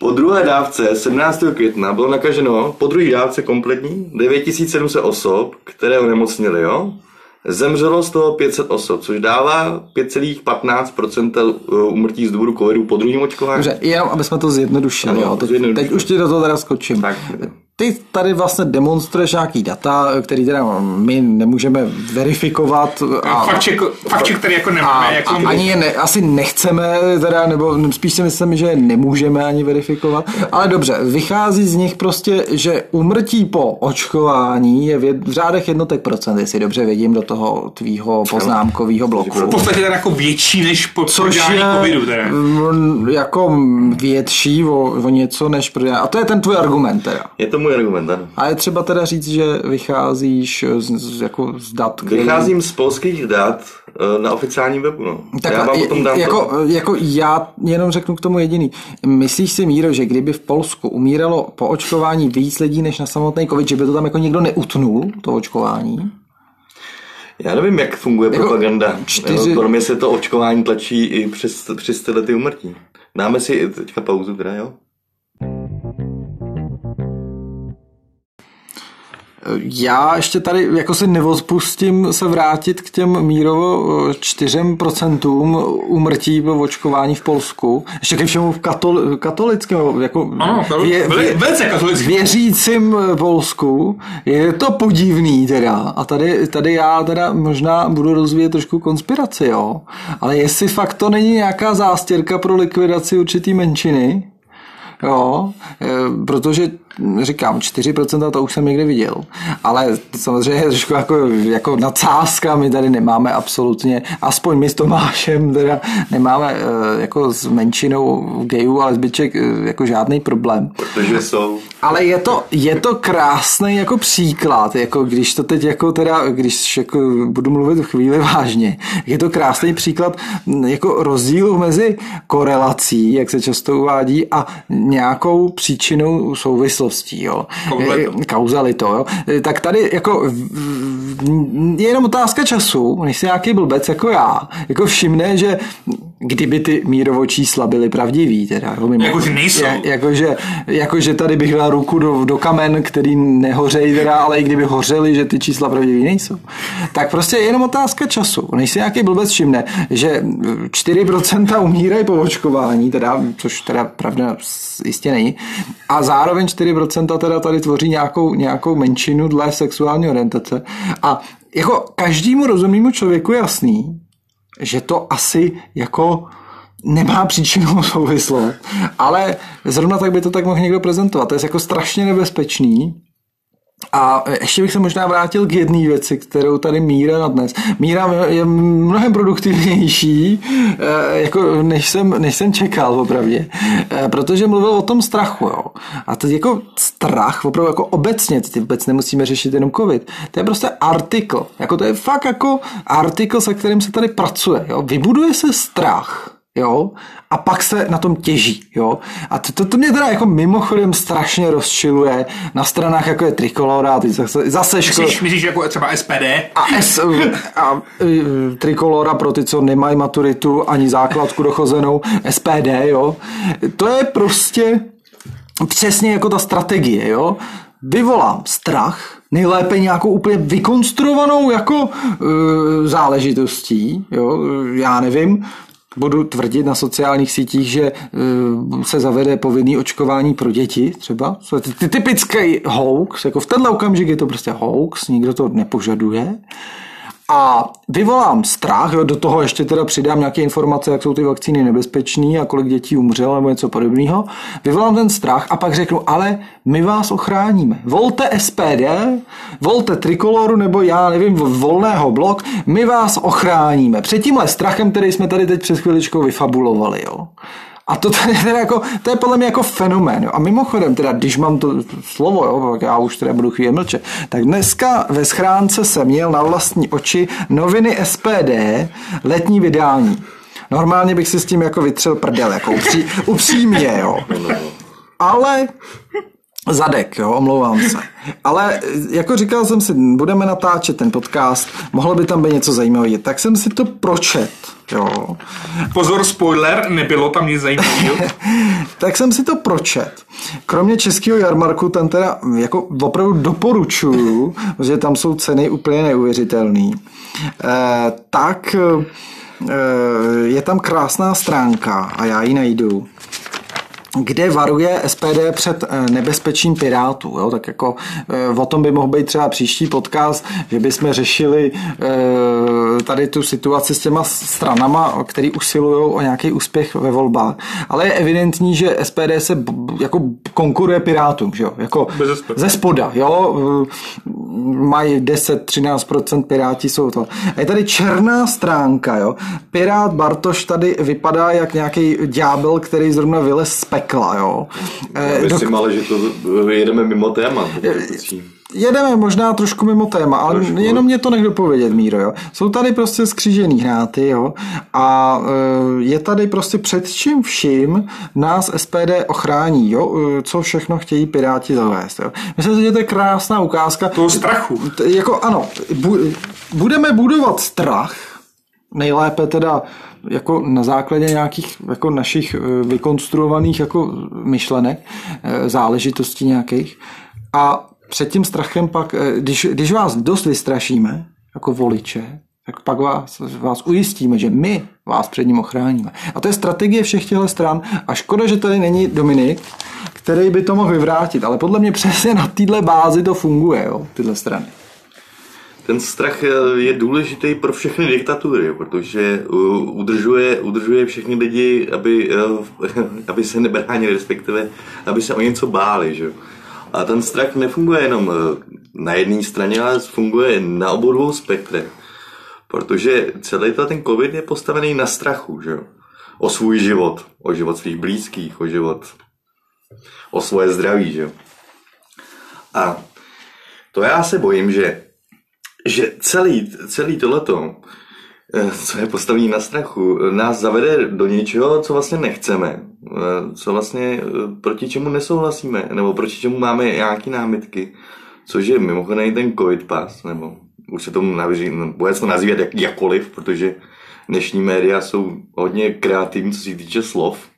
Po druhé dávce 17. května bylo nakaženo po druhé dávce kompletní 9700 osob, které onemocněly, jo? Zemřelo z toho 500 osob, což dává 5,15% umrtí z důvodu covidu po druhém očkování. Dobře, jenom aby jsme to zjednodušili, Ano, jo. Teď, zjednodušili. teď už ti do toho teda skočím. Tak. Ty tady vlastně demonstruješ nějaký data, který teda my nemůžeme verifikovat. A, Fakt, check, fakt check, který jako a, nemáme. Jako a ani je ne, asi nechceme, teda, nebo spíš si myslím, že je nemůžeme ani verifikovat. Ale dobře, vychází z nich prostě, že umrtí po očkování je v, jed, v řádech jednotek procent, jestli dobře vidím do toho tvýho poznámkového bloku. v podstatě teda jako větší než po Což je covidu. Teda. jako větší o, o něco než pro A to je ten tvůj argument teda. Je to můj argument, ano. A je třeba teda říct, že vycházíš z, z, jako z dat, který... Vycházím z polských dat eh, na oficiálním webu. No. Tak já vám potom dám jako, to. jako já jenom řeknu k tomu jediný. Myslíš si, Míro, že kdyby v Polsku umíralo po očkování víc lidí než na samotný covid, že by to tam jako někdo neutnul, to očkování? Já nevím, jak funguje Jako propaganda. čtyři- Pro mě se to očkování tlačí i přes, přes tyhle ty umrtí. Dáme si teďka pauzu, teda, jo? Já ještě tady jako si nevospustím se vrátit k těm mírovo 4% umrtí po očkování v Polsku. Ještě ke všemu v katol, katolickém, jako Ano, vě- vě- velice katolický. věřícím Polsku. Je to podivný teda. A tady, tady já teda možná budu rozvíjet trošku konspiraci, jo. Ale jestli fakt to není nějaká zástěrka pro likvidaci určitý menšiny, Jo, e, protože říkám, 4% to už jsem někde viděl, ale samozřejmě je trošku jako, jako nadsázka, my tady nemáme absolutně, aspoň my s Tomášem teda nemáme e, jako s menšinou gayů a lesbiček e, jako žádný problém. Protože jsou... Ale je to, je to krásný jako příklad, jako když to teď jako teda, když jako budu mluvit v chvíli vážně, je to krásný příklad jako rozdílu mezi korelací, jak se často uvádí, a nějakou příčinou souvislostí, jo. Kauzalitou. E, Kauzalito, jo. E, Tak tady jako je jenom otázka času, než si nějaký blbec jako já, jako všimne, že kdyby ty mírovo čísla byly pravdivý, teda, jako mimo- Jakože nejsou. Je- jakože, jakože tady bych dal ruku do, do kamen, který nehořejí teda, ale i kdyby hořeli, že ty čísla pravdivý nejsou. Tak prostě je jenom otázka času. Než si nějaký blbec všimne, že 4% umírají po očkování, teda, což teda pravda jistě není, a zároveň 4% teda tady tvoří nějakou, nějakou menšinu dle sexuální orientace. A jako každému rozumnému člověku je jasný, že to asi jako nemá příčinou souvislost, ale zrovna tak by to tak mohl někdo prezentovat. To je jako strašně nebezpečný A ještě bych se možná vrátil k jedné věci, kterou tady Míra na dnes. Míra je mnohem produktivnější, eh, jako než, jsem, než jsem čekal opravdě, eh, protože mluvil o tom strachu. Jo. A to jako strach, opravdu jako obecně, ty vůbec nemusíme řešit jenom covid, to je prostě artikl. Jako to je fakt jako artikl, se kterým se tady pracuje. Jo. Vybuduje se strach jo, a pak se na tom těží, jo. A to, to, to mě teda jako mimochodem strašně rozčiluje na stranách jako je Trikolora, ty zase, zase ško... Myslíš, myslíš jako třeba SPD? A, S, a, a Trikolora pro ty, co nemají maturitu ani základku dochozenou, SPD, jo. To je prostě přesně jako ta strategie, jo. Vyvolám strach, nejlépe nějakou úplně vykonstruovanou jako uh, záležitostí, jo, já nevím, budu tvrdit na sociálních sítích, že uh, se zavede povinný očkování pro děti třeba. Typický hoax, jako v tenhle okamžik je to prostě hoax, nikdo to nepožaduje a vyvolám strach, jo, do toho ještě teda přidám nějaké informace, jak jsou ty vakcíny nebezpečné a kolik dětí umřelo nebo něco podobného, vyvolám ten strach a pak řeknu, ale my vás ochráníme. Volte SPD, volte Trikoloru nebo já nevím, volného blok, my vás ochráníme. Před tímhle strachem, který jsme tady teď před chviličkou vyfabulovali. Jo. A to, tady, teda jako, to je podle mě jako fenomén. Jo. A mimochodem, teda, když mám to slovo, jo, já už teda budu chvíli mlčet, tak dneska ve schránce jsem měl na vlastní oči noviny SPD, letní vydání. Normálně bych si s tím jako vytřel prdel, jako upří, upřímně, jo. Ale Zadek, jo, omlouvám se. Ale jako říkal jsem si, budeme natáčet ten podcast, mohlo by tam být něco zajímavého, tak jsem si to pročet, jo. Pozor, spoiler, nebylo tam nic zajímavého. tak jsem si to pročet. Kromě českého jarmarku, ten teda jako opravdu doporučuju, že tam jsou ceny úplně neuvěřitelné. Eh, tak eh, je tam krásná stránka a já ji najdu kde varuje SPD před eh, nebezpečím pirátů. Jo? Tak jako eh, o tom by mohl být třeba příští podcast, že bychom řešili eh, tady tu situaci s těma stranama, který usilují o nějaký úspěch ve volbách. Ale je evidentní, že SPD se jako konkuruje pirátům, že jo? Jako ze spoda, jo? Mají 10-13% piráti jsou to. A je tady černá stránka, jo? Pirát Bartoš tady vypadá jak nějaký ďábel, který zrovna vylez z pekla, jo. Já eh, myslím Dok... ale, že to jedeme mimo téma. Jedeme možná trošku mimo téma, ale trošku. jenom mě to nech dopovědět, Míro, jo. Jsou tady prostě skřížený hráty, jo, a eh, je tady prostě před čím vším nás SPD ochrání, jo, eh, co všechno chtějí Piráti zavést, jo. Myslím si, že to je krásná ukázka. Toho strachu. Jako ano, bu- budeme budovat strach, nejlépe teda jako na základě nějakých jako našich eh, vykonstruovaných jako myšlenek, záležitostí nějakých. A před tím strachem pak, eh, když, když vás dost vystrašíme, jako voliče, tak pak vás, vás ujistíme, že my vás před ním ochráníme. A to je strategie všech těchto stran. A škoda, že tady není Dominik, který by to mohl vyvrátit. Ale podle mě přesně na této bázi to funguje, jo, tyhle strany ten strach je důležitý pro všechny diktatury, protože udržuje, udržuje všechny lidi, aby, aby se nebránili, respektive aby se o něco báli. Že? A ten strach nefunguje jenom eh, na jedné straně, ale funguje na obou dvou spektrech. Protože celý ten covid je postavený na strachu. Že? O svůj život, o život svých blízkých, o život, o svoje zdraví. Že? A to já se bojím, že že celý, celý tohleto, co je postavené na strachu, nás zavede do něčeho, co vlastně nechceme, eh, co vlastně eh, proti čemu nesouhlasíme, nebo proti čemu máme nějaké námitky, což je mimochodem ten COVID pass, nebo už se tomu navíří, bude se to nazývat jak, jakkoliv, protože dnešní média jsou hodně kreativní, co se týče slov,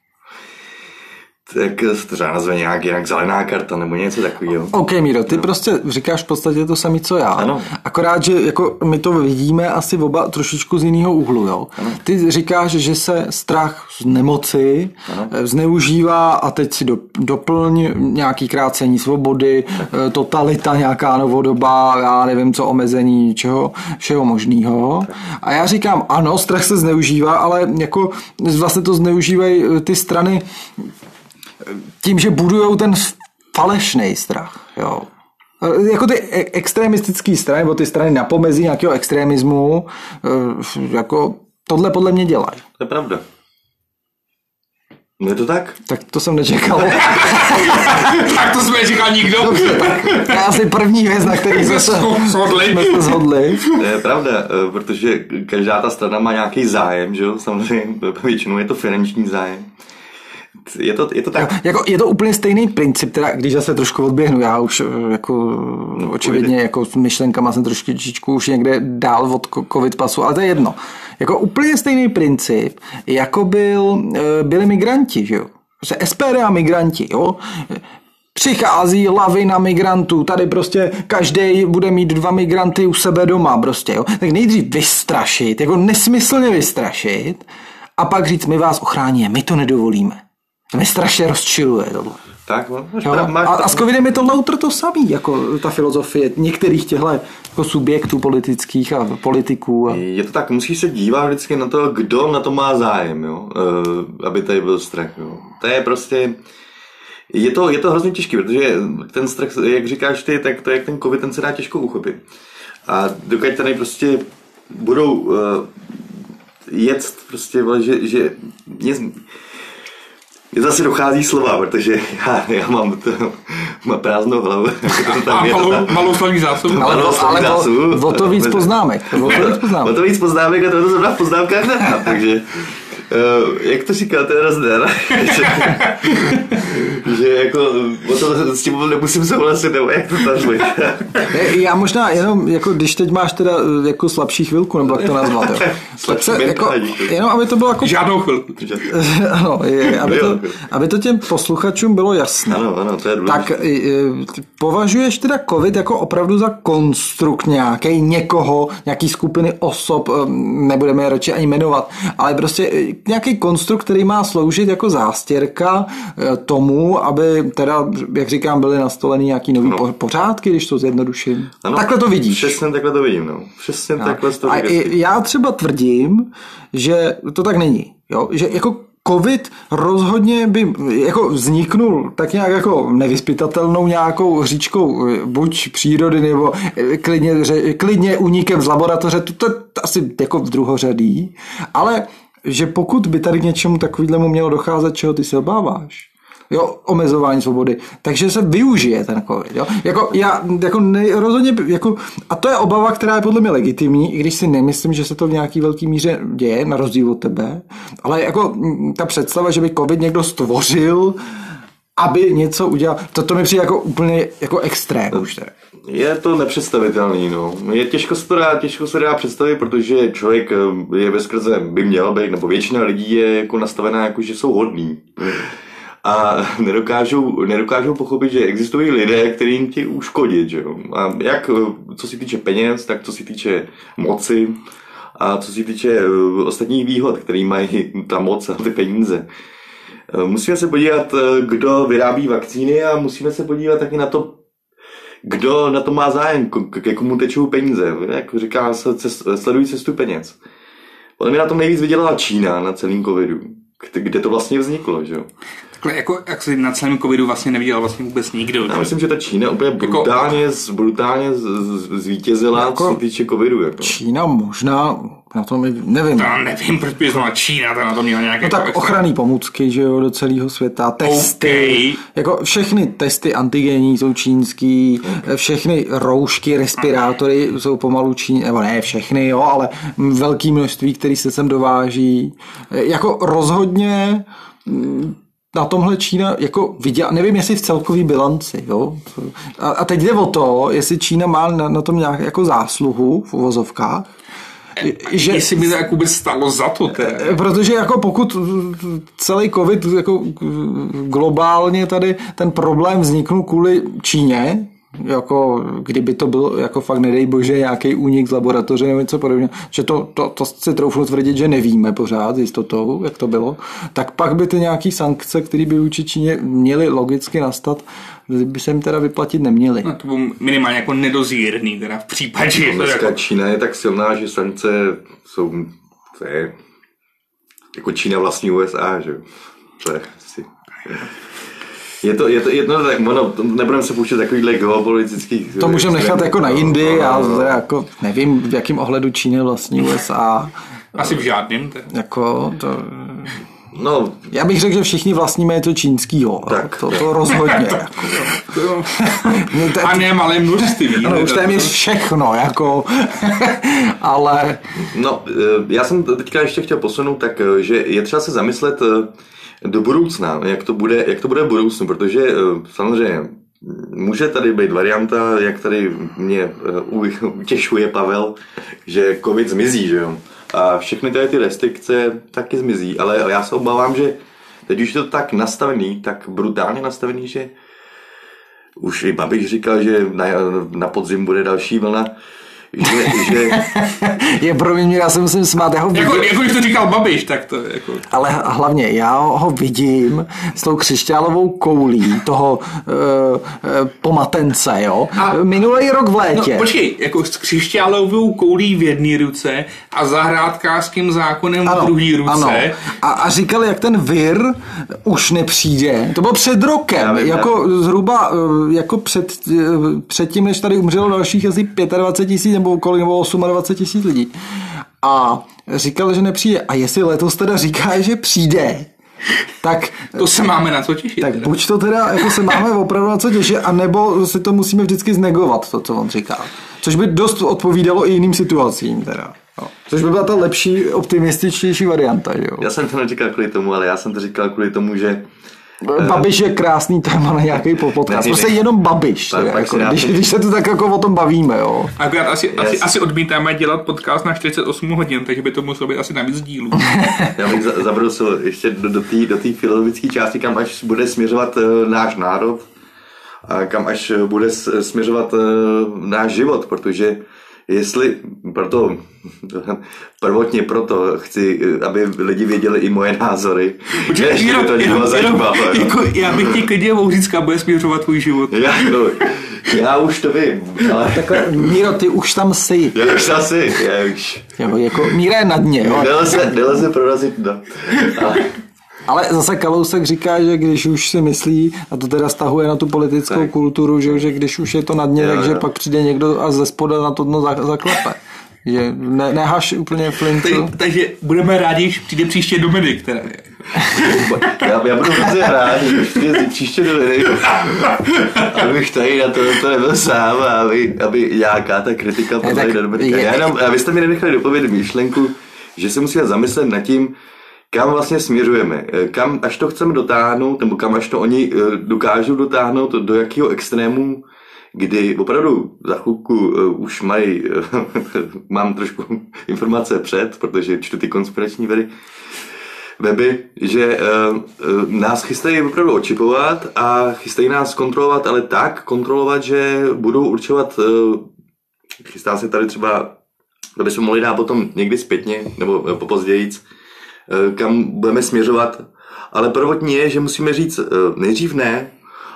tak třeba nazve nějak jinak zelená karta nebo něco takového. OK, Míro, ty no. prostě říkáš v podstatě to samé, co já. Ano. Akorát, že jako my to vidíme asi oba trošičku z jiného úhlu. Jo? Ano. Ty říkáš, že se strach z nemoci ano. Eh, zneužívá a teď si do, doplň nějaký krácení svobody, tak. Eh, totalita, nějaká novodoba, já nevím co, omezení čeho, všeho možného. A já říkám, ano, strach se zneužívá, ale jako vlastně to zneužívají eh, ty strany tím, že budujou ten falešný strach. Jo. Eh, jako ty e- extremistické strany, nebo ty strany na pomezí nějakého extremismu, eh, jako tohle podle mě dělají. To je pravda. Je to tak? Tak to jsem nečekal. tak to jsme nečekal nikdo. Dobře, tak to je asi první věc, na který jsme se Shodli. jsme se shodli. To je pravda, protože každá ta strana má nějaký zájem, že jo? Samozřejmě většinou je to finanční zájem. Je to, je to tak. Jako, je to úplně stejný princip, teda když zase trošku odběhnu, já už eh, jako no, očividně jako s myšlenkama jsem trošičku už někde dál od covid pasu, ale to je jedno. Jako úplně stejný princip, jako byl, eh, byli migranti, že jo. Prostě SPD a migranti, jo. Přichází lavina migrantů, tady prostě každý bude mít dva migranty u sebe doma prostě, jo. Tak nejdřív vystrašit, jako nesmyslně vystrašit a pak říct, my vás ochráníme, my to nedovolíme. To mě strašně rozčiluje tohle. Tak, no, máš, Jo? prav- máš, A, a s covidem je to loutr to samý, jako ta filozofie některých těchto jako subjektů politických a politiků. A... Je to tak, musíš se dívat vždycky na to, kdo na to má zájem, jo? Uh, aby tady byl strach. Jo? To je prostě... Je to, je to hrozně těžké, protože ten strach, jak říkáš ty, tak to jak ten covid, ten se dá těžko uchopit. A dokud tady prostě budou uh, jet prostě, že, že mě zase dochází slova, protože já, já mám, to, mám prázdnou hlavu. To A tam je to malou, malou slovní zásobu. Ale, Ano, to, ale zásobu. o, o to víc poznámek. O to víc O poznámek. to víc poznámek a to to zrovna v poznámkách nemám, takže jak to říkal ten Rozdar, že, že jako o to s tím nemusím souhlasit, nebo jak to tam Já možná jenom, jako když teď máš teda eh, jako slabší chvilku, nebo jak to nazvat, jo. Tak Slabší se, jako, jenom aby to bylo jako Žádnou chvilku. ano, je, aby, to, aby to těm posluchačům bylo jasné. Ano, ano, to je důležité. Tak považuješ teda covid jako opravdu za konstrukt nějaký někoho, nějaký skupiny osob, e, nebudeme je radši ani jmenovat, ale prostě e, nějaký konstrukt, který má sloužit jako zástěrka e, tomu, aby teda, jak říkám, byly nastoleny nějaký nový no. pořádky, když to zjednoduším. Ano, Takhle to vidíš. Přesně takhle to vidím, no. Přesně takhle to A i- já třeba tvrdím, že to tak není. Jo? Že jako covid rozhodně by jako vzniknul tak nějak jako nevyspytatelnou nějakou hříčkou eh, buď přírody nebo eh, klidně, klidně únikem z laboratoře, to, to je asi jako v druhořadý, ale že pokud by tady k něčemu takovýhlemu mělo docházet, čeho ty se obáváš, jo, omezování svobody, takže se využije ten covid, jo. Jako já, jako ne, rozhodně, jako, a to je obava, která je podle mě legitimní, i když si nemyslím, že se to v nějaký velký míře děje, na rozdíl od tebe, ale jako ta představa, že by covid někdo stvořil, aby něco udělal, to, to mi přijde jako úplně jako extrém už teda. Je to nepředstavitelný, no. Je těžko se to dá, těžko se dá představit, protože člověk eh, je ve skrze, by měl být, nebo většina lidí je jako nastavená, jako že jsou hodní. A nedokážou, nedokážou pochopit, že existují lidé, kterým ti uškodit, že jo. A jak eh, co se týče peněz, tak co se týče moci a co se týče eh, ostatních výhod, který mají ta moc a ty peníze. Eh, Musíme se podívat, eh, kdo vyrábí vakcíny a musíme se podívat taky na to, kdo na to má zájem, k- komu tečou peníze. Jak říká sledují cestu peněz. Podle mě na tom nejvíc vydělala Čína na celém covidu, kde to vlastně vzniklo, že jo. Takhle jako, jak si na celém covidu vlastně neviděl vlastně vůbec nikdo. Já myslím, že ta Čína úplně brutálně, z- brutálně z- z- zvítězila, Jako- co se týče covidu. Jako. Čína možná, na to mi, nevím, Já nevím, proč by zrovna Čína ta na to měla nějaké... No tak ochranný pomůcky, že jo, do celého světa, testy, OK. jako všechny testy antigenní jsou čínský, všechny roušky, respirátory jsou pomalu čín, nebo ne všechny, jo, ale velké množství, který se sem dováží. Jako rozhodně na tomhle Čína jako viděla, nevím, jestli v celkový bilanci, jo. A, a teď jde o to, jestli Čína má na, na tom nějak jako zásluhu v uvozovkách, že... Jestli by to jako vůbec stalo za to, teda. Protože jako pokud celý covid jako globálně tady ten problém vzniknul kvůli Číně, jako kdyby to byl jako fakt nedej bože nějaký únik z laboratoře nebo něco podobného, že to, to, to si troufnu tvrdit, že nevíme pořád s jistotou, jak to bylo, tak pak by ty nějaký sankce, které by vůči Číně měly logicky nastat, by se jim teda vyplatit neměly. No, to bylo minimálně jako nedozírný, teda v případě, to Dneska jako... Čína je tak silná, že sankce jsou, to je jako Čína vlastní USA, že jo. To je asi... Je to, je to, je to tak, ono, to nebudeme se pouštět takovýhle geopolitických... To můžeme nechat jako na Indii a no, no. jako nevím, v jakém ohledu Číny vlastní USA. Asi v žádným. To. Jako to... No, Já bych řekl, že všichni vlastníme něco čínskýho. Tak. To, to rozhodně. jako, To, no, to, a ne malé množství. ano, už téměř všechno, jako, ale no, eh, já jsem teďka ještě chtěl posunout, tak eh, že je třeba se zamyslet eh, do budoucna, jak to bude, jak to bude v budoucnu, protože eh, samozřejmě může tady být varianta, jak tady mě eh, utěšuje Pavel, že covid zmizí, že jo. A všechny tady ty restrikce taky zmizí, ale já se obávám, že teď už je to tak nastavený, tak brutálně nastavený, že už i Babiš říkal, že na, na podzim bude další vlna, že, že je pro mě, já se musím smát, já ho vidím, Jako, jako když to říkal Babiš, tak to je jako... ale hlavně já ho vidím s tou křišťálovou koulí toho uh, uh, pomatence, jo. A- Minulý rok v No, létě. počkej, jako s křišťálovou koulí v jedné ruce a zahrádkářským zákonem v druhé ruce. Ano. A, a říkali, jak ten vir už nepřijde. To bylo před rokem, vím, jako zhruba eh, jako před, před tím, než tady umřelo dalších asi 25 tisíc nebo kolik, nebo 28 tisíc lidí. A říkali, že nepřijde. A jestli letos teda říká, že přijde, tak To se máme na co těšit. tak teda. buď to teda jako se máme opravdu na co těšit, anebo si to musíme vždycky znegovat, to, co on říká. Což by dost odpovídalo i jiným situacím teda. No. Což by byla ta lepší, optimističtější varianta, jo. já jsem to neříkal kvůli tomu, ale já jsem to říkal kvůli tomu, že Babiš je krásný téma na nějaký podcast. Prostě jenom Babiš. Teda, pak jako, když, když se to tak jako o tom bavíme, jo. Akorát asi, asi, Yes. asi odmítáme dělat podcast na 48 hodin, takže by to muselo být asi na víc dílů. já bych za- zabrousil ještě do, do té do filozofické části, kam až bude směřovat uh, náš národ a kam až eh, bude směřovat uh, náš život, protože jestli, proto, prvotně proto chci, aby lidi věděli i moje názory, že ještě by to zajímavé. no. jako, já bych ti klidně mohl říct, kam bude směřovat tvůj život. Já, no, já už to vím, ale Takhle, Míro, ty už tam jsi. já už asi, já už... Jo, jako Míra je na dně, jo. Nelze, nelze prorazit, no. Ale, Ale zase Kalousek říká, že když už si myslí, a to teda stahuje na tu politickou Tak. kulturu, že, že když už je to na dně, Jo, takže jo. pak přijde někdo a ze spoda na to dno za- zaklepe. Že ne, nehaš úplně flintu. Tak, takže budeme rádi, když přijde příště Dominik. Teda. já, já budu hrozně rád, že příště, příště do videa, abych tady na to, to nebyl sám a aby, aby nějaká ta kritika padla i na Dominika. je- Já jenom, a vy jste mi nenechali dopovědět myšlenku, že se musíme zamyslet nad tím, kam vlastně směřujeme, Eh, kam až to chceme dotáhnout, nebo kam až to oni eh, dokážou dotáhnout, do jakého extrému, kdy opravdu za chvilku uh, už mají, mám trošku informace před, protože čtu ty konspirační vedy, weby, že nás chystají opravdu očipovat a chystají nás kontrolovat, ale tak kontrolovat, že budou určovat, chystá se tady třeba, aby jsme mohli dát potom někdy zpětně, nebo popozdějíc, kam budeme směřovat, ale prvotní je, že musíme říct uh, nejdřív ne,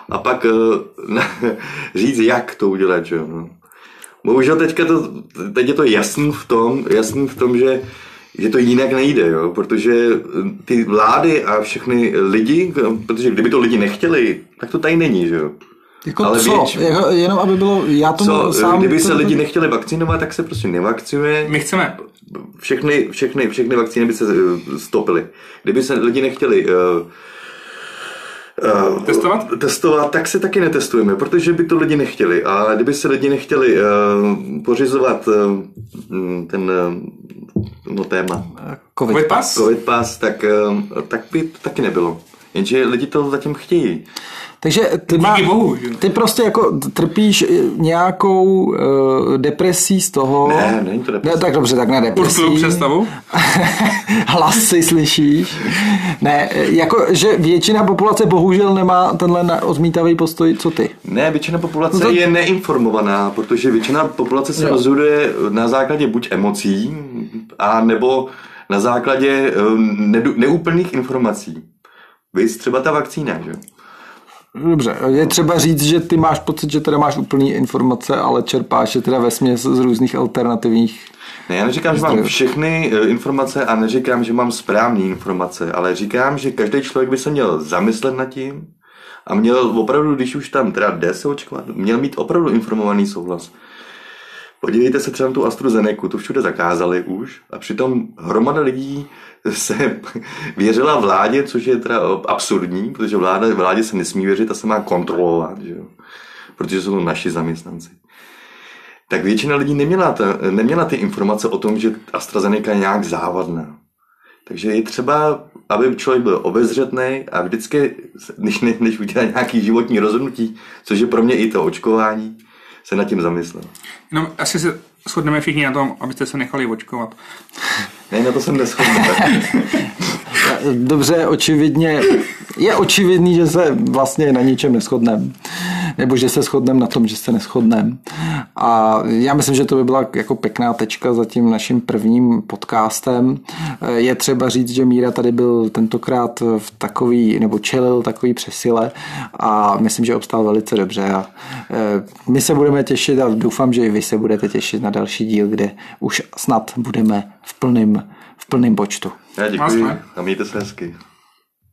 a pak uh, říct, jak to udělat, že no. Bohužel teďka to, teď je to jasný v tom, jasný v tom, že že to jinak nejde, jo? protože ty vlády a všechny lidi, protože kdyby to lidi nechtěli, tak to tady není, že jo. Jako ale co? Jako, jenom aby bylo, já tomu Co, sám... kdyby to- se lidi nechtěli vakcinovat, tak se prostě nevakcinuje. My chceme. Všechny, všechny, všechny vakcíny by se eh, stopily. Kdyby se lidi nechtěli uh, uh, Testovat? testovat, tak se taky netestujeme, protože by to lidi nechtěli. A kdyby se lidi nechtěli uh, pořizovat uh, ten uh, no, téma Covid. Covid pas? COVID pass, tak, uh, tak by to taky nebylo. Jenže lidi to zatím chtějí. Takže ty, má, Díky bohu, ty prostě jako trpíš nějakou uh, depresí z toho... Ne, není to deprese. Ne, tak dobře, tak ne depresí. Určilou představu? Hlasy slyšíš. Ne, jako, že většina populace bohužel nemá tenhle odmítavý postoj, co ty. Ne, většina populace No to- je neinformovaná, protože většina populace se Jo. rozhoduje na základě buď emocí, a nebo na základě eh, neúplných informací. Víš, třeba ta vakcína, že? Dobře, je třeba říct, že ty máš pocit, že teda máš úplný informace, ale čerpáš je teda ve směs z různých alternativních. Ne, já neříkám, že mám všechny eh, informace a neříkám, že mám správné informace, ale říkám, že každý člověk by se měl zamyslet nad tím A měl opravdu, když už tam teda jde se očkovat, měl mít opravdu informovaný souhlas. Podívejte se třeba na tu AstraZeneca, tu všude zakázali už a přitom hromada lidí se věřila vládě, což je teda absurdní, protože vláda, vládě se nesmí věřit a se má kontrolovat, že jo? protože jsou to naši zaměstnanci. Tak většina lidí neměla, ta, neměla ty informace o tom, že AstraZeneca je nějak závadná. Takže je třeba, aby člověk byl obezřetný a vždycky, než, než udělá nějaký životní rozhodnutí, což je pro mě i to očkování, se nad tím zamyslel. No, asi se shodneme všichni na tom, abyste se nechali očkovat. Ne, na to jsem neschodný. Dobře, očividně, je očividný, že se vlastně na ničem neschodneme. Nebo že se shodneme na tom, že se neschodneme. A já myslím, že to by byla jako pěkná tečka za tím naším prvním podcastem. Je třeba říct, že Míra tady byl tentokrát v takový, nebo čelil takový přesile a myslím, že obstál velice dobře. A e, my se budeme těšit a doufám, že i vy se budete těšit na další díl, kde už snad budeme v plném v plném počtu. Já děkuji a mějte se hezky.